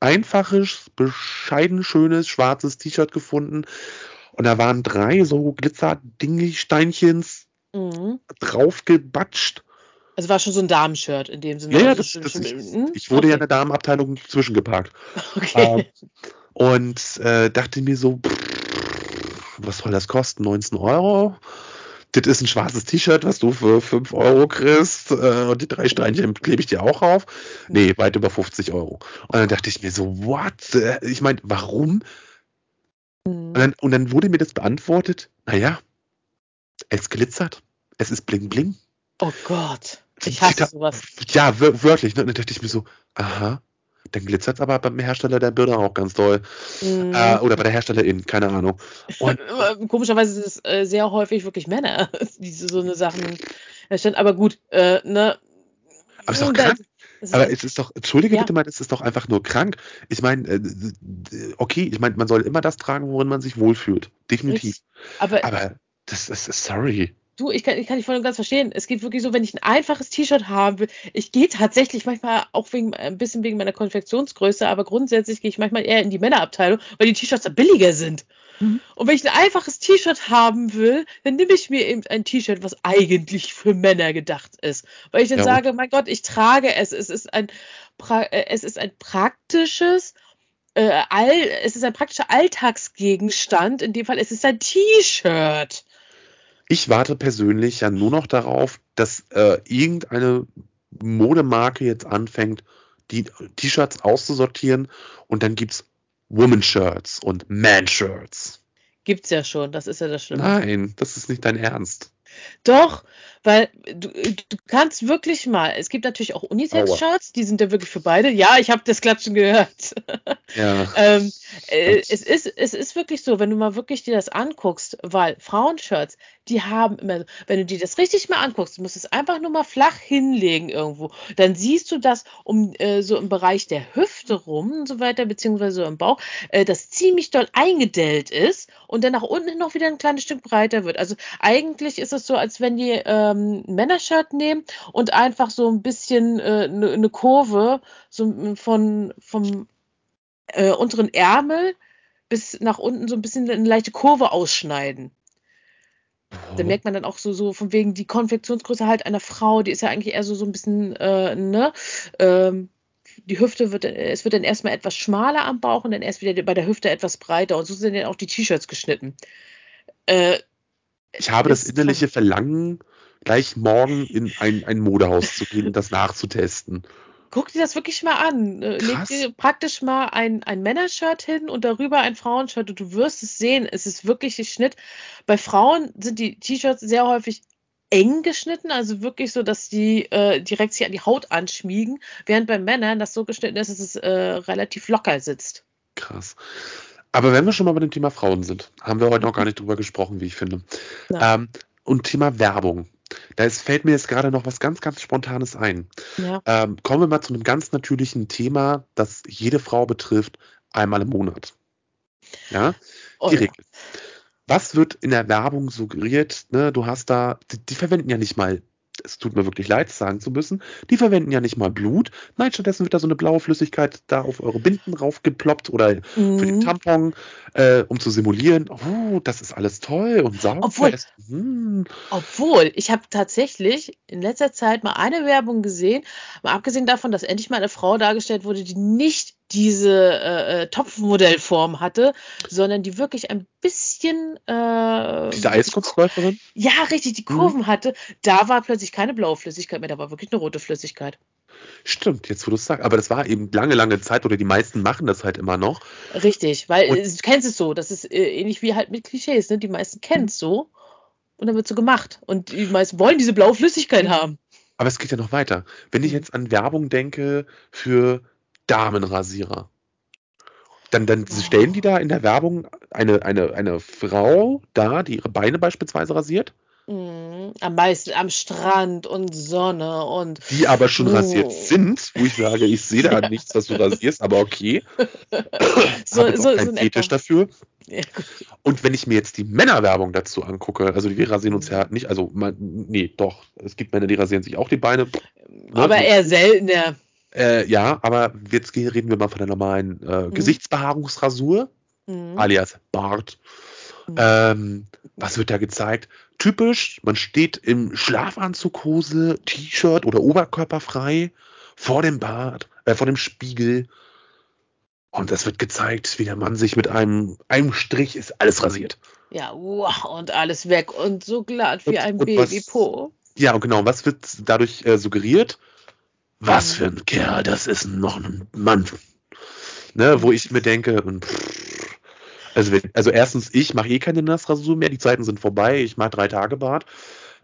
einfaches, bescheiden schönes schwarzes T-Shirt gefunden. Und da waren drei so Glitzer-Dingi-Steinchens Mhm. draufgebatscht. Also war schon so ein Damenshirt in dem Sinne. Ja, ja, also das, schon, das, schon, ich, hm? ich wurde ja in okay. der Damenabteilung zwischengepackt. okay. Ähm, und äh, dachte mir so, pff, was soll das kosten? 19 Euro? Das ist ein schwarzes T-Shirt, was du für 5 Euro kriegst. Äh, und die drei Steinchen klebe ich dir auch auf. Nee, weit über 50 Euro. Und dann dachte ich mir so, what? Ich meine, warum? Mhm. Und dann, und dann wurde mir das beantwortet, naja, es glitzert. Es ist bling bling. Oh Gott. Ich hasse Ja, sowas. Ja, wör wörtlich. Ne? Und dann dachte ich mir so, aha, dann glitzert es aber beim Hersteller der Bilder auch ganz doll. Mhm. Äh, oder bei der Herstellerin, keine Ahnung. Und Komischerweise sind es äh, sehr häufig wirklich Männer, die so eine Sachen erstellen. Aber gut, äh, ne? Aber ist doch krank. das Aber es ist doch, entschuldige Ja. bitte mal, es ist doch einfach nur krank. Ich meine, äh, äh, okay, ich meine, man soll immer das tragen, worin man sich wohlfühlt. Definitiv. Richtig. aber Aber das ist sorry. Du, ich kann, ich kann dich voll und ganz verstehen. Es geht wirklich so, wenn ich ein einfaches T-Shirt haben will. Ich gehe tatsächlich manchmal auch wegen, ein bisschen wegen meiner Konfektionsgröße, aber grundsätzlich gehe ich manchmal eher in die Männerabteilung, weil die T-Shirts da billiger sind. Mhm. Und wenn ich ein einfaches T-Shirt haben will, dann nehme ich mir eben ein T-Shirt, was eigentlich für Männer gedacht ist. Weil ich dann Ja, sage, mein Gott, ich trage es. Es ist ein, pra äh, es ist ein praktisches, äh, all, es ist ein praktischer Alltagsgegenstand. In dem Fall, es ist ein T-Shirt. Ich warte persönlich ja nur noch darauf, dass äh, irgendeine Modemarke jetzt anfängt, die T-Shirts auszusortieren und dann gibt's Woman-Shirts und Man-Shirts. Gibt's ja schon, das ist ja das Schlimme. Nein, das ist nicht dein Ernst. Doch, Weil du, du kannst wirklich mal, es gibt natürlich auch Unisex-Shirts, die sind ja wirklich für beide. Ja, ich habe das Klatschen gehört. Ja. ähm, äh, es, ist, es ist wirklich so, wenn du mal wirklich dir das anguckst, weil Frauenshirts, die haben immer, wenn du dir das richtig mal anguckst, du musst es einfach nur mal flach hinlegen irgendwo, dann siehst du das um äh, so im Bereich der Hüfte rum und so weiter, beziehungsweise so im Bauch, äh, das ziemlich doll eingedellt ist und dann nach unten noch wieder ein kleines Stück breiter wird. Also eigentlich ist es so, als wenn die ähm, ein Männershirt nehmen und einfach so ein bisschen eine äh, ne, ne Kurve so von vom äh, unteren Ärmel bis nach unten so ein bisschen eine leichte Kurve ausschneiden. Da merkt man dann auch so, so von wegen die Konfektionsgröße halt einer Frau, die ist ja eigentlich eher so, so ein bisschen, äh, ne, ähm, die Hüfte wird, es wird dann erstmal etwas schmaler am Bauch und dann erst wieder bei der Hüfte etwas breiter und so sind dann auch die T-Shirts geschnitten. Äh, ich habe das innerliche Verlangen, gleich morgen in ein, ein Modehaus zu gehen und das nachzutesten. Guck dir das wirklich mal an. Äh, leg dir praktisch mal ein, ein Männershirt hin und darüber ein Frauenshirt und du wirst es sehen. Es ist wirklich ein Schnitt. Bei Frauen sind die T-Shirts sehr häufig eng geschnitten, also wirklich so, dass die äh, direkt sich an die Haut anschmiegen, während bei Männern das so geschnitten ist, dass es äh, relativ locker sitzt. Krass. Aber wenn wir schon mal bei dem Thema Frauen sind, haben wir heute noch gar nicht drüber gesprochen, wie ich finde. Ähm, und Thema Werbung. Da ist, fällt mir jetzt gerade noch was ganz, ganz Spontanes ein. Ja. Ähm, kommen wir mal zu einem ganz natürlichen Thema, das jede Frau betrifft, einmal im Monat. Ja, oh, die Regel. Ja. Was wird in der Werbung suggeriert? Ne? Du hast da, die, die verwenden ja nicht mal es tut mir wirklich leid, sagen zu müssen, die verwenden ja nicht mal Blut. Nein, stattdessen wird da so eine blaue Flüssigkeit da auf eure Binden raufgeploppt oder mhm. für den Tampon, äh, um zu simulieren, oh, das ist alles toll und sauber. Obwohl, hm. obwohl ich habe tatsächlich in letzter Zeit mal eine Werbung gesehen, mal abgesehen davon, dass endlich mal eine Frau dargestellt wurde, die nicht diese äh, äh, Topfmodellform hatte, sondern die wirklich ein bisschen äh, diese Eiskunstläuferin? Ja, richtig, die Kurven mhm. hatte. Da war plötzlich keine blaue Flüssigkeit mehr, da war wirklich eine rote Flüssigkeit. Stimmt, jetzt wo du es sagst. Aber das war eben lange, lange Zeit oder die meisten machen das halt immer noch. Richtig, weil und, du kennst es so. Das ist äh, ähnlich wie halt mit Klischees. Ne? Die meisten kennen es so und dann wird so gemacht. Und die meisten wollen diese blaue Flüssigkeit haben. Aber es geht ja noch weiter. Wenn ich mhm. jetzt an Werbung denke für Damenrasierer. Dann, dann oh. stellen die da in der Werbung eine, eine, eine Frau da, die ihre Beine beispielsweise rasiert. Mm, am meisten am Strand und Sonne und. Die aber schon oh. rasiert sind, wo ich sage, ich sehe da ja. nichts, was du rasierst, aber okay. so, Habe so, kein so Fetisch dafür. Ja, und wenn ich mir jetzt die Männerwerbung dazu angucke, also wir rasieren uns ja nicht, also man, nee, doch, es gibt Männer, die rasieren sich auch die Beine. Aber ne? eher seltener. Äh, ja, aber jetzt reden wir mal von der normalen äh, mhm. Gesichtsbehaarungsrasur, mhm. alias Bart. Mhm. Ähm, was wird da gezeigt? Typisch, man steht im Schlafanzughose, T-Shirt oder Oberkörper frei vor dem Bad, äh, vor dem Spiegel. Und es wird gezeigt, wie der Mann sich mit einem, einem Strich ist alles rasiert. Ja, wow, und alles weg und so glatt wie und, ein Babypo. Ja, und genau, was wird dadurch äh, suggeriert? Was für ein Kerl, das ist noch ein Mann. Ne, wo ich mir denke, also, also erstens, ich mache eh keine Nassrasur mehr, die Zeiten sind vorbei, ich mache drei Tage Bart.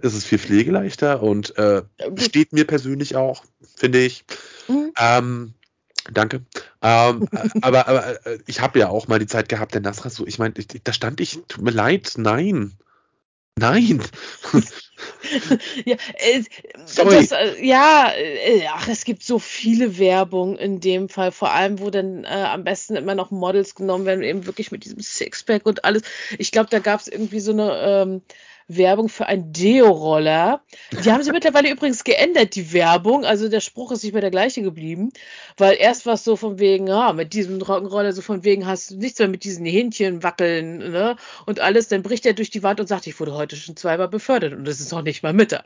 Es ist viel pflegeleichter und äh, steht mir persönlich auch, finde ich. Mhm. Ähm, danke. Ähm, aber, aber äh, ich habe ja auch mal die Zeit gehabt, der Nassrasur. Ich meine, da stand ich, tut mir leid, nein. Nein. ja, äh, das, äh, ja, äh, ach, es gibt so viele Werbung in dem Fall, vor allem, wo dann äh, am besten immer noch Models genommen werden, eben wirklich mit diesem Sixpack und alles. Ich glaube, da gab es irgendwie so eine ähm, Werbung für einen Deo-Roller. Die haben sie mittlerweile übrigens geändert, die Werbung. Also der Spruch ist nicht mehr der gleiche geblieben. Weil erst war es so von wegen, ja, mit diesem Trockenroller, so von wegen hast du nichts mehr mit diesen Hähnchen wackeln, ne? Und alles, dann bricht er durch die Wand und sagt, ich wurde heute schon zweimal befördert und es ist noch nicht mal Mittag.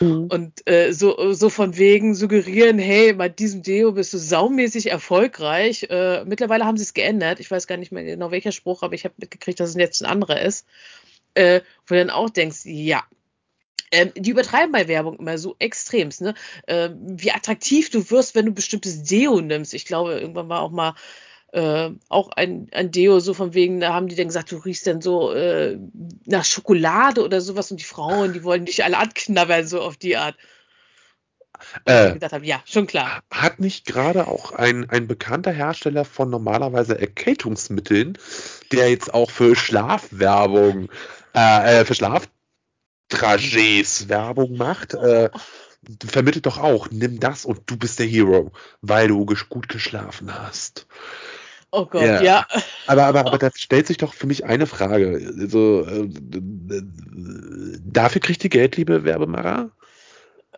Mhm. Und äh, so, so von wegen suggerieren, hey, bei diesem Deo bist du saumäßig erfolgreich. Äh, mittlerweile haben sie es geändert. Ich weiß gar nicht mehr genau welcher Spruch, aber ich habe mitgekriegt, dass es jetzt ein anderer ist äh, wo du dann auch denkst, ja, ähm, die übertreiben bei Werbung immer so extremst, ne? Ähm, wie attraktiv du wirst, wenn du bestimmtes Deo nimmst. Ich glaube, irgendwann war auch mal äh, auch ein, ein Deo, so von wegen, da haben die dann gesagt, du riechst dann so äh, nach Schokolade oder sowas und die Frauen, die wollen dich alle anknabbern, so auf die Art. Äh, gedacht habe, ja, schon klar. Hat nicht gerade auch ein, ein bekannter Hersteller von normalerweise Erkältungsmitteln, der jetzt auch für Schlafwerbung, äh, äh für Schlaftrajets Werbung macht, äh, vermittelt doch auch, nimm das und du bist der Hero, weil du gut geschlafen hast. Oh Gott, ja. ja. Aber, aber, aber da stellt sich doch für mich eine Frage. Also, äh, dafür kriegt die Geld, liebe Werbemacher?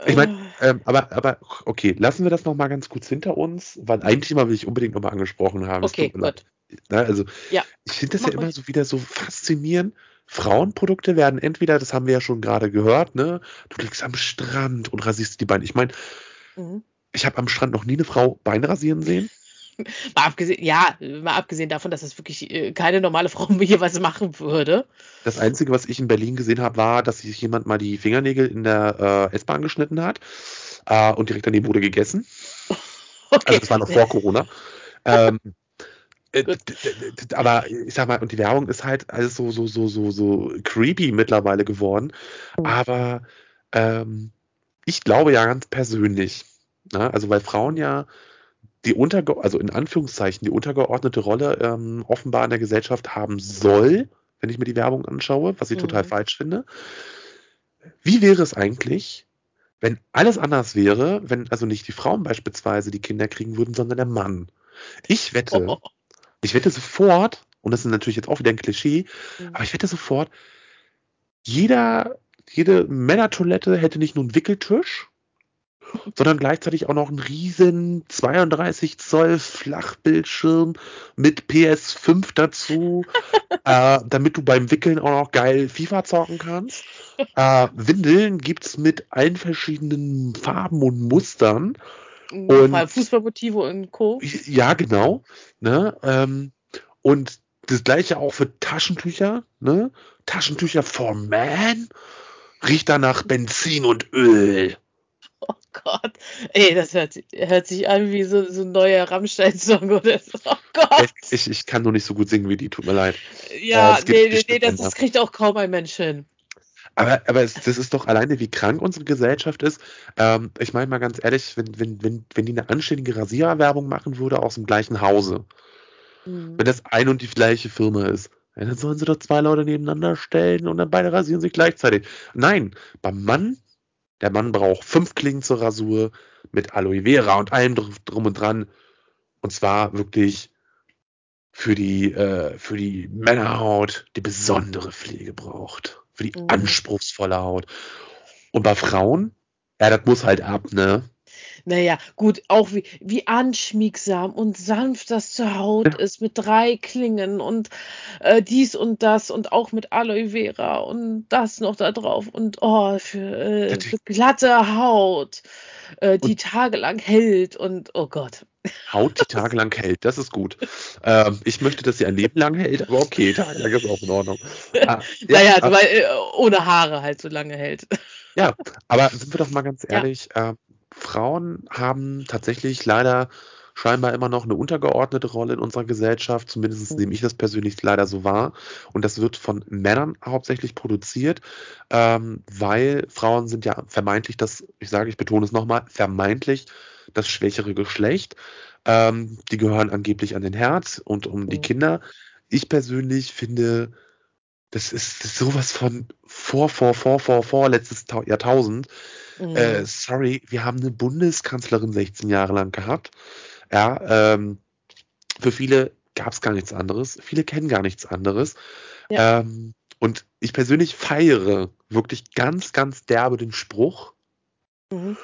Ich meine, äh. ähm, aber, aber okay, lassen wir das nochmal ganz kurz hinter uns, weil ein Thema will ich unbedingt nochmal angesprochen haben. Okay, gut. Na, ne, also, ja. ich finde das Mach ja immer so wieder so faszinierend. Frauenprodukte werden entweder, das haben wir ja schon gerade gehört, ne, du liegst am Strand und rasierst die Beine. Ich meine, mhm. ich habe am Strand noch nie eine Frau Beine rasieren sehen. Mal abgesehen, ja, mal abgesehen davon, dass das wirklich äh, keine normale Frau jeweils machen würde. Das Einzige, was ich in Berlin gesehen habe, war, dass sich jemand mal die Fingernägel in der äh, S-Bahn geschnitten hat äh, und direkt daneben wurde gegessen. Okay. Also das war noch vor Corona. ähm, äh, aber ich sag mal, und die Werbung ist halt alles so, so, so, so, so creepy mittlerweile geworden. Mhm. Aber ähm, ich glaube ja ganz persönlich, ne, also weil Frauen ja die unterge also in Anführungszeichen die untergeordnete Rolle ähm, offenbar in der Gesellschaft haben soll, wenn ich mir die Werbung anschaue, was ich mhm. total falsch finde. Wie wäre es eigentlich, wenn alles anders wäre, wenn also nicht die Frauen beispielsweise die Kinder kriegen würden, sondern der Mann? Ich wette, oh. ich wette sofort, und das ist natürlich jetzt auch wieder ein Klischee, mhm. aber ich wette sofort, jeder, jede Männertoilette hätte nicht nur einen Wickeltisch, sondern gleichzeitig auch noch einen riesen 32 Zoll Flachbildschirm mit PS5 dazu, äh, damit du beim Wickeln auch noch geil FIFA zocken kannst. Äh, Windeln gibt's mit allen verschiedenen Farben und Mustern. Und Fußballmotive und Co. Ja, genau. Ne? Ähm, und das gleiche auch für Taschentücher. Ne? Taschentücher for Man. Riecht da nach Benzin und Öl. Oh Gott. Ey, das hört, hört sich an wie so, so ein neuer Rammstein-Song oder so. Oh Gott. Ich, ich kann nur nicht so gut singen wie die, tut mir leid. Ja, äh, nee, nee, nee, das, das, kriegt auch kaum ein Mensch hin. Aber, aber es, das ist doch alleine, wie krank unsere Gesellschaft ist. Ähm, ich meine mal ganz ehrlich, wenn, wenn, wenn, wenn die eine anständige Rasierwerbung machen würde aus dem gleichen Hause, mhm. wenn das ein und die gleiche Firma ist, ja, dann sollen sie doch zwei Leute nebeneinander stellen und dann beide rasieren sich gleichzeitig. Nein, beim Mann der Mann braucht fünf Klingen zur Rasur mit Aloe Vera und allem drum und dran. Und zwar wirklich für die, äh, für die Männerhaut, die besondere Pflege braucht. Für die mhm. anspruchsvolle Haut. Und bei Frauen, ja, das muss halt ab, ne? Naja, gut, auch wie, wie anschmiegsam und sanft das zur Haut ist mit drei Klingen und äh, dies und das und auch mit Aloe Vera und das noch da drauf und oh, für, äh, für glatte Haut, äh, die tagelang hält und oh Gott. Haut, die tagelang hält, das ist gut. Ähm, ich möchte, dass sie ein Leben lang hält, aber okay, tagelang ist auch in Ordnung. Ah, ja, naja, aber, weil, äh, ohne Haare halt so lange hält. Ja, aber sind wir doch mal ganz ehrlich, ja. äh, Frauen haben tatsächlich leider scheinbar immer noch eine untergeordnete Rolle in unserer Gesellschaft. Zumindest mhm. nehme ich das persönlich leider so wahr. Und das wird von Männern hauptsächlich produziert, ähm, weil Frauen sind ja vermeintlich das, ich sage, ich betone es nochmal, vermeintlich das schwächere Geschlecht. Ähm, die gehören angeblich an den Herd und um mhm. die Kinder. Ich persönlich finde, das ist, das ist sowas von vor, vor, vor, vor, vor letztes Jahrtausend. Mhm. Äh, sorry, wir haben eine Bundeskanzlerin 16 Jahre lang gehabt. Ja, ähm, für viele gab es gar nichts anderes. Viele kennen gar nichts anderes. Ja. Ähm, und ich persönlich feiere wirklich ganz, ganz derbe den Spruch. Mhm.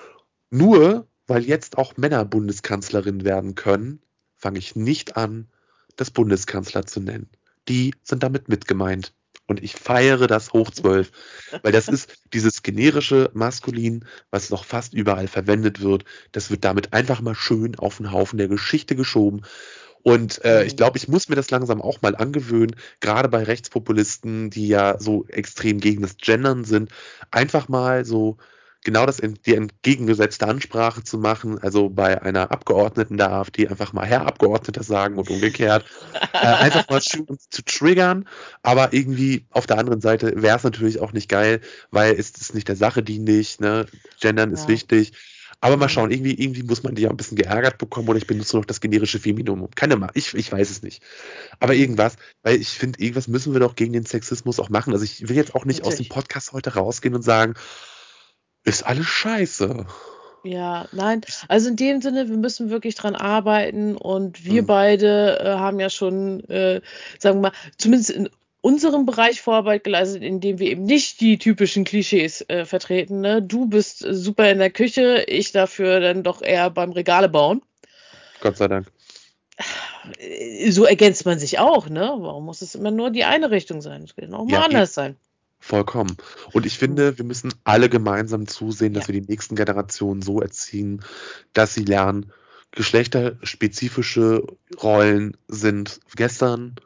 Nur weil jetzt auch Männer Bundeskanzlerin werden können, fange ich nicht an, das Bundeskanzler zu nennen. Die sind damit mitgemeint. Und ich feiere das hoch zwölf, weil das ist dieses generische Maskulin, was noch fast überall verwendet wird. Das wird damit einfach mal schön auf den Haufen der Geschichte geschoben. Und äh, ich mhm. glaube, ich muss mir das langsam auch mal angewöhnen, gerade bei Rechtspopulisten, die ja so extrem gegen das Gendern sind, einfach mal so genau das die entgegengesetzte Ansprache zu machen, also bei einer Abgeordneten der AfD einfach mal Herr Abgeordneter sagen und umgekehrt. äh, einfach mal zu triggern, aber irgendwie auf der anderen Seite wäre es natürlich auch nicht geil, weil es ist nicht der Sache dienlich, ne? Gendern ist ja. wichtig. Aber mal schauen, irgendwie, irgendwie muss man die ja ein bisschen geärgert bekommen oder ich benutze noch das generische Feminum. Keine Ahnung, ich, ich weiß es nicht. Aber irgendwas, weil ich finde, irgendwas müssen wir doch gegen den Sexismus auch machen. Also ich will jetzt auch nicht Natürlich. aus dem Podcast heute rausgehen und sagen, ist alles scheiße. Ja, nein, also in dem Sinne, wir müssen wirklich dran arbeiten und wir mhm. beide äh, haben ja schon, äh, sagen wir mal, zumindest in unserem Bereich Vorarbeit geleistet, indem wir eben nicht die typischen Klischees äh, vertreten. Ne? Du bist super in der Küche, ich dafür dann doch eher beim Regale bauen. Gott sei Dank. So ergänzt man sich auch, ne? Warum muss es immer nur die eine Richtung sein? Es kann auch mal ja, anders sein. Vollkommen. Und ich finde, wir müssen alle gemeinsam zusehen, dass ja. wir die nächsten Generationen so erziehen, dass sie lernen, geschlechterspezifische Rollen sind gestern,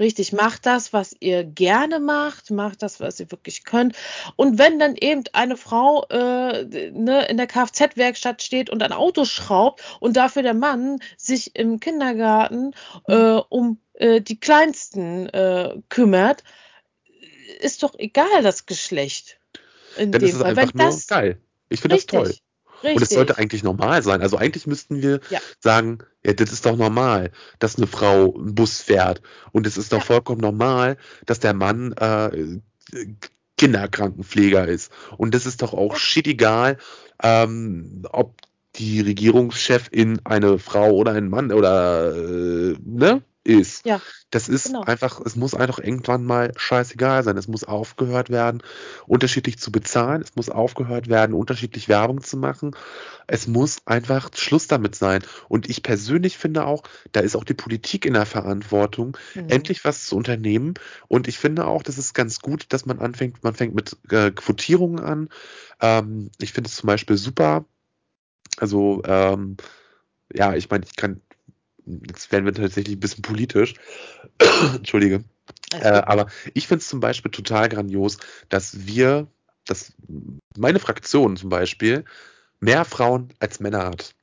Richtig, macht das, was ihr gerne macht, macht das, was ihr wirklich könnt. Und wenn dann eben eine Frau äh, ne, in der Kfz-Werkstatt steht und ein Auto schraubt und dafür der Mann sich im Kindergarten äh, um äh, die Kleinsten äh, kümmert, ist doch egal das Geschlecht. In Dann dem ist es Fall. einfach wenn nur das, geil. Ich finde das toll. Richtig. Und es sollte eigentlich normal sein. Also eigentlich müssten wir ja. sagen, ja, das ist doch normal, dass eine Frau einen Bus fährt. Und es ist doch ja. vollkommen normal, dass der Mann äh, Kinderkrankenpfleger ist. Und das ist doch auch shit egal, ähm, ob die Regierungschefin eine Frau oder ein Mann oder äh, ne? Ist. Ja. Das ist genau. einfach, es muss einfach irgendwann mal scheißegal sein. Es muss aufgehört werden, unterschiedlich zu bezahlen. Es muss aufgehört werden, unterschiedlich Werbung zu machen. Es muss einfach Schluss damit sein. Und ich persönlich finde auch, da ist auch die Politik in der Verantwortung, mhm. endlich was zu unternehmen. Und ich finde auch, das ist ganz gut, dass man anfängt, man fängt mit äh, Quotierungen an. Ähm, ich finde es zum Beispiel super. Also, ähm, ja, ich meine, ich kann jetzt werden wir tatsächlich ein bisschen politisch. Entschuldige. Äh, aber ich finde es zum Beispiel total grandios, dass wir, dass meine Fraktion zum Beispiel mehr Frauen als Männer hat.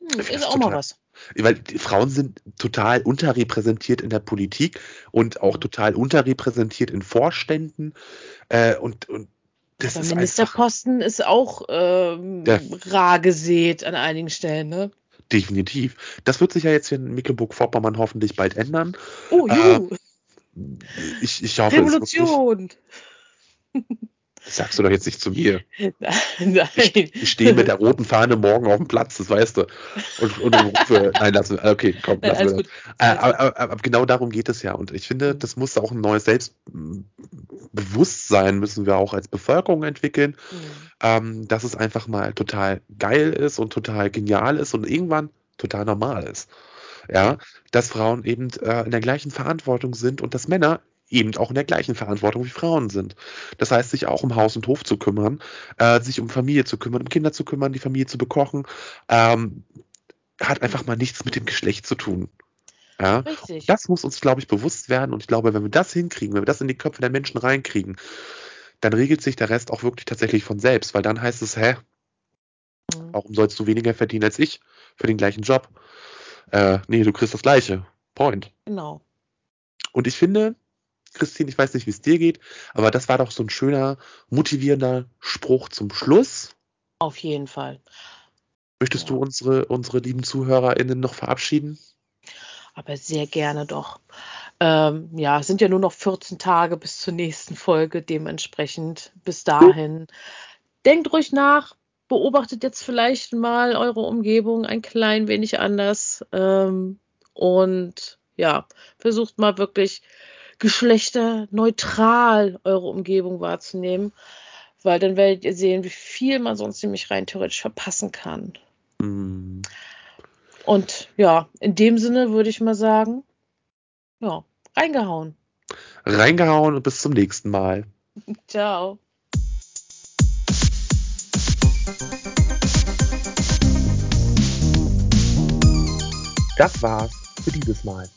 Hm, ist auch total, mal was. Weil die Frauen sind total unterrepräsentiert in der Politik und auch total unterrepräsentiert in Vorständen. Äh, und, und das Aber ist Ministerposten einfach, ist auch ähm, rar gesät an einigen Stellen, ne? Definitiv. Das wird sich ja jetzt hier in Mecklenburg-Vorpommern hoffentlich bald ändern. Oh, juhu. Äh, ich, ich hoffe, Revolution. Das sagst du doch jetzt nicht zu mir. Nein. Ich, ich stehe mit der roten Fahne morgen auf dem Platz, das weißt du. Und, und rufe, nein, lass okay, komm, lass nein, wir äh, aber, aber, aber, genau darum geht es ja. Und ich finde, das muss auch ein neues Selbstbewusstsein müssen wir auch als Bevölkerung entwickeln, mhm. ähm, dass es einfach mal total geil ist und total genial ist und irgendwann total normal ist. Ja, dass Frauen eben äh, in der gleichen Verantwortung sind und dass Männer eben auch in der gleichen Verantwortung wie Frauen sind. Das heißt, sich auch um Haus und Hof zu kümmern, äh, sich um Familie zu kümmern, um Kinder zu kümmern, die Familie zu bekochen, ähm, hat einfach mal nichts mit dem Geschlecht zu tun. Ja? Richtig. Das muss uns, glaube ich, bewusst werden. Und ich glaube, wenn wir das hinkriegen, wenn wir das in die Köpfe der Menschen reinkriegen, dann regelt sich der Rest auch wirklich tatsächlich von selbst, weil dann heißt es, hä, mhm. warum sollst du weniger verdienen als ich für den gleichen Job? Äh, nee, du kriegst das gleiche. Point. Genau. Und ich finde, Christine, ich weiß nicht, wie es dir geht, aber das war doch so ein schöner, motivierender Spruch zum Schluss. Auf jeden Fall. Möchtest ja. du unsere, unsere lieben ZuhörerInnen noch verabschieden? Aber sehr gerne doch. Ähm, ja, es sind ja nur noch 14 Tage bis zur nächsten Folge. Dementsprechend bis dahin. Denkt ruhig nach, beobachtet jetzt vielleicht mal eure Umgebung ein klein wenig anders. Ähm, und ja, versucht mal wirklich geschlechterneutral eure Umgebung wahrzunehmen, weil dann werdet ihr sehen, wie viel man sonst nämlich rein theoretisch verpassen kann. Mm. Und ja, in dem Sinne würde ich mal sagen, ja, reingehauen. Reingehauen und bis zum nächsten Mal. Ciao. Das war's für dieses Mal.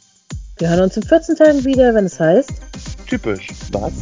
Wir hören uns in 14 Tagen wieder, wenn es heißt. Typisch. Was?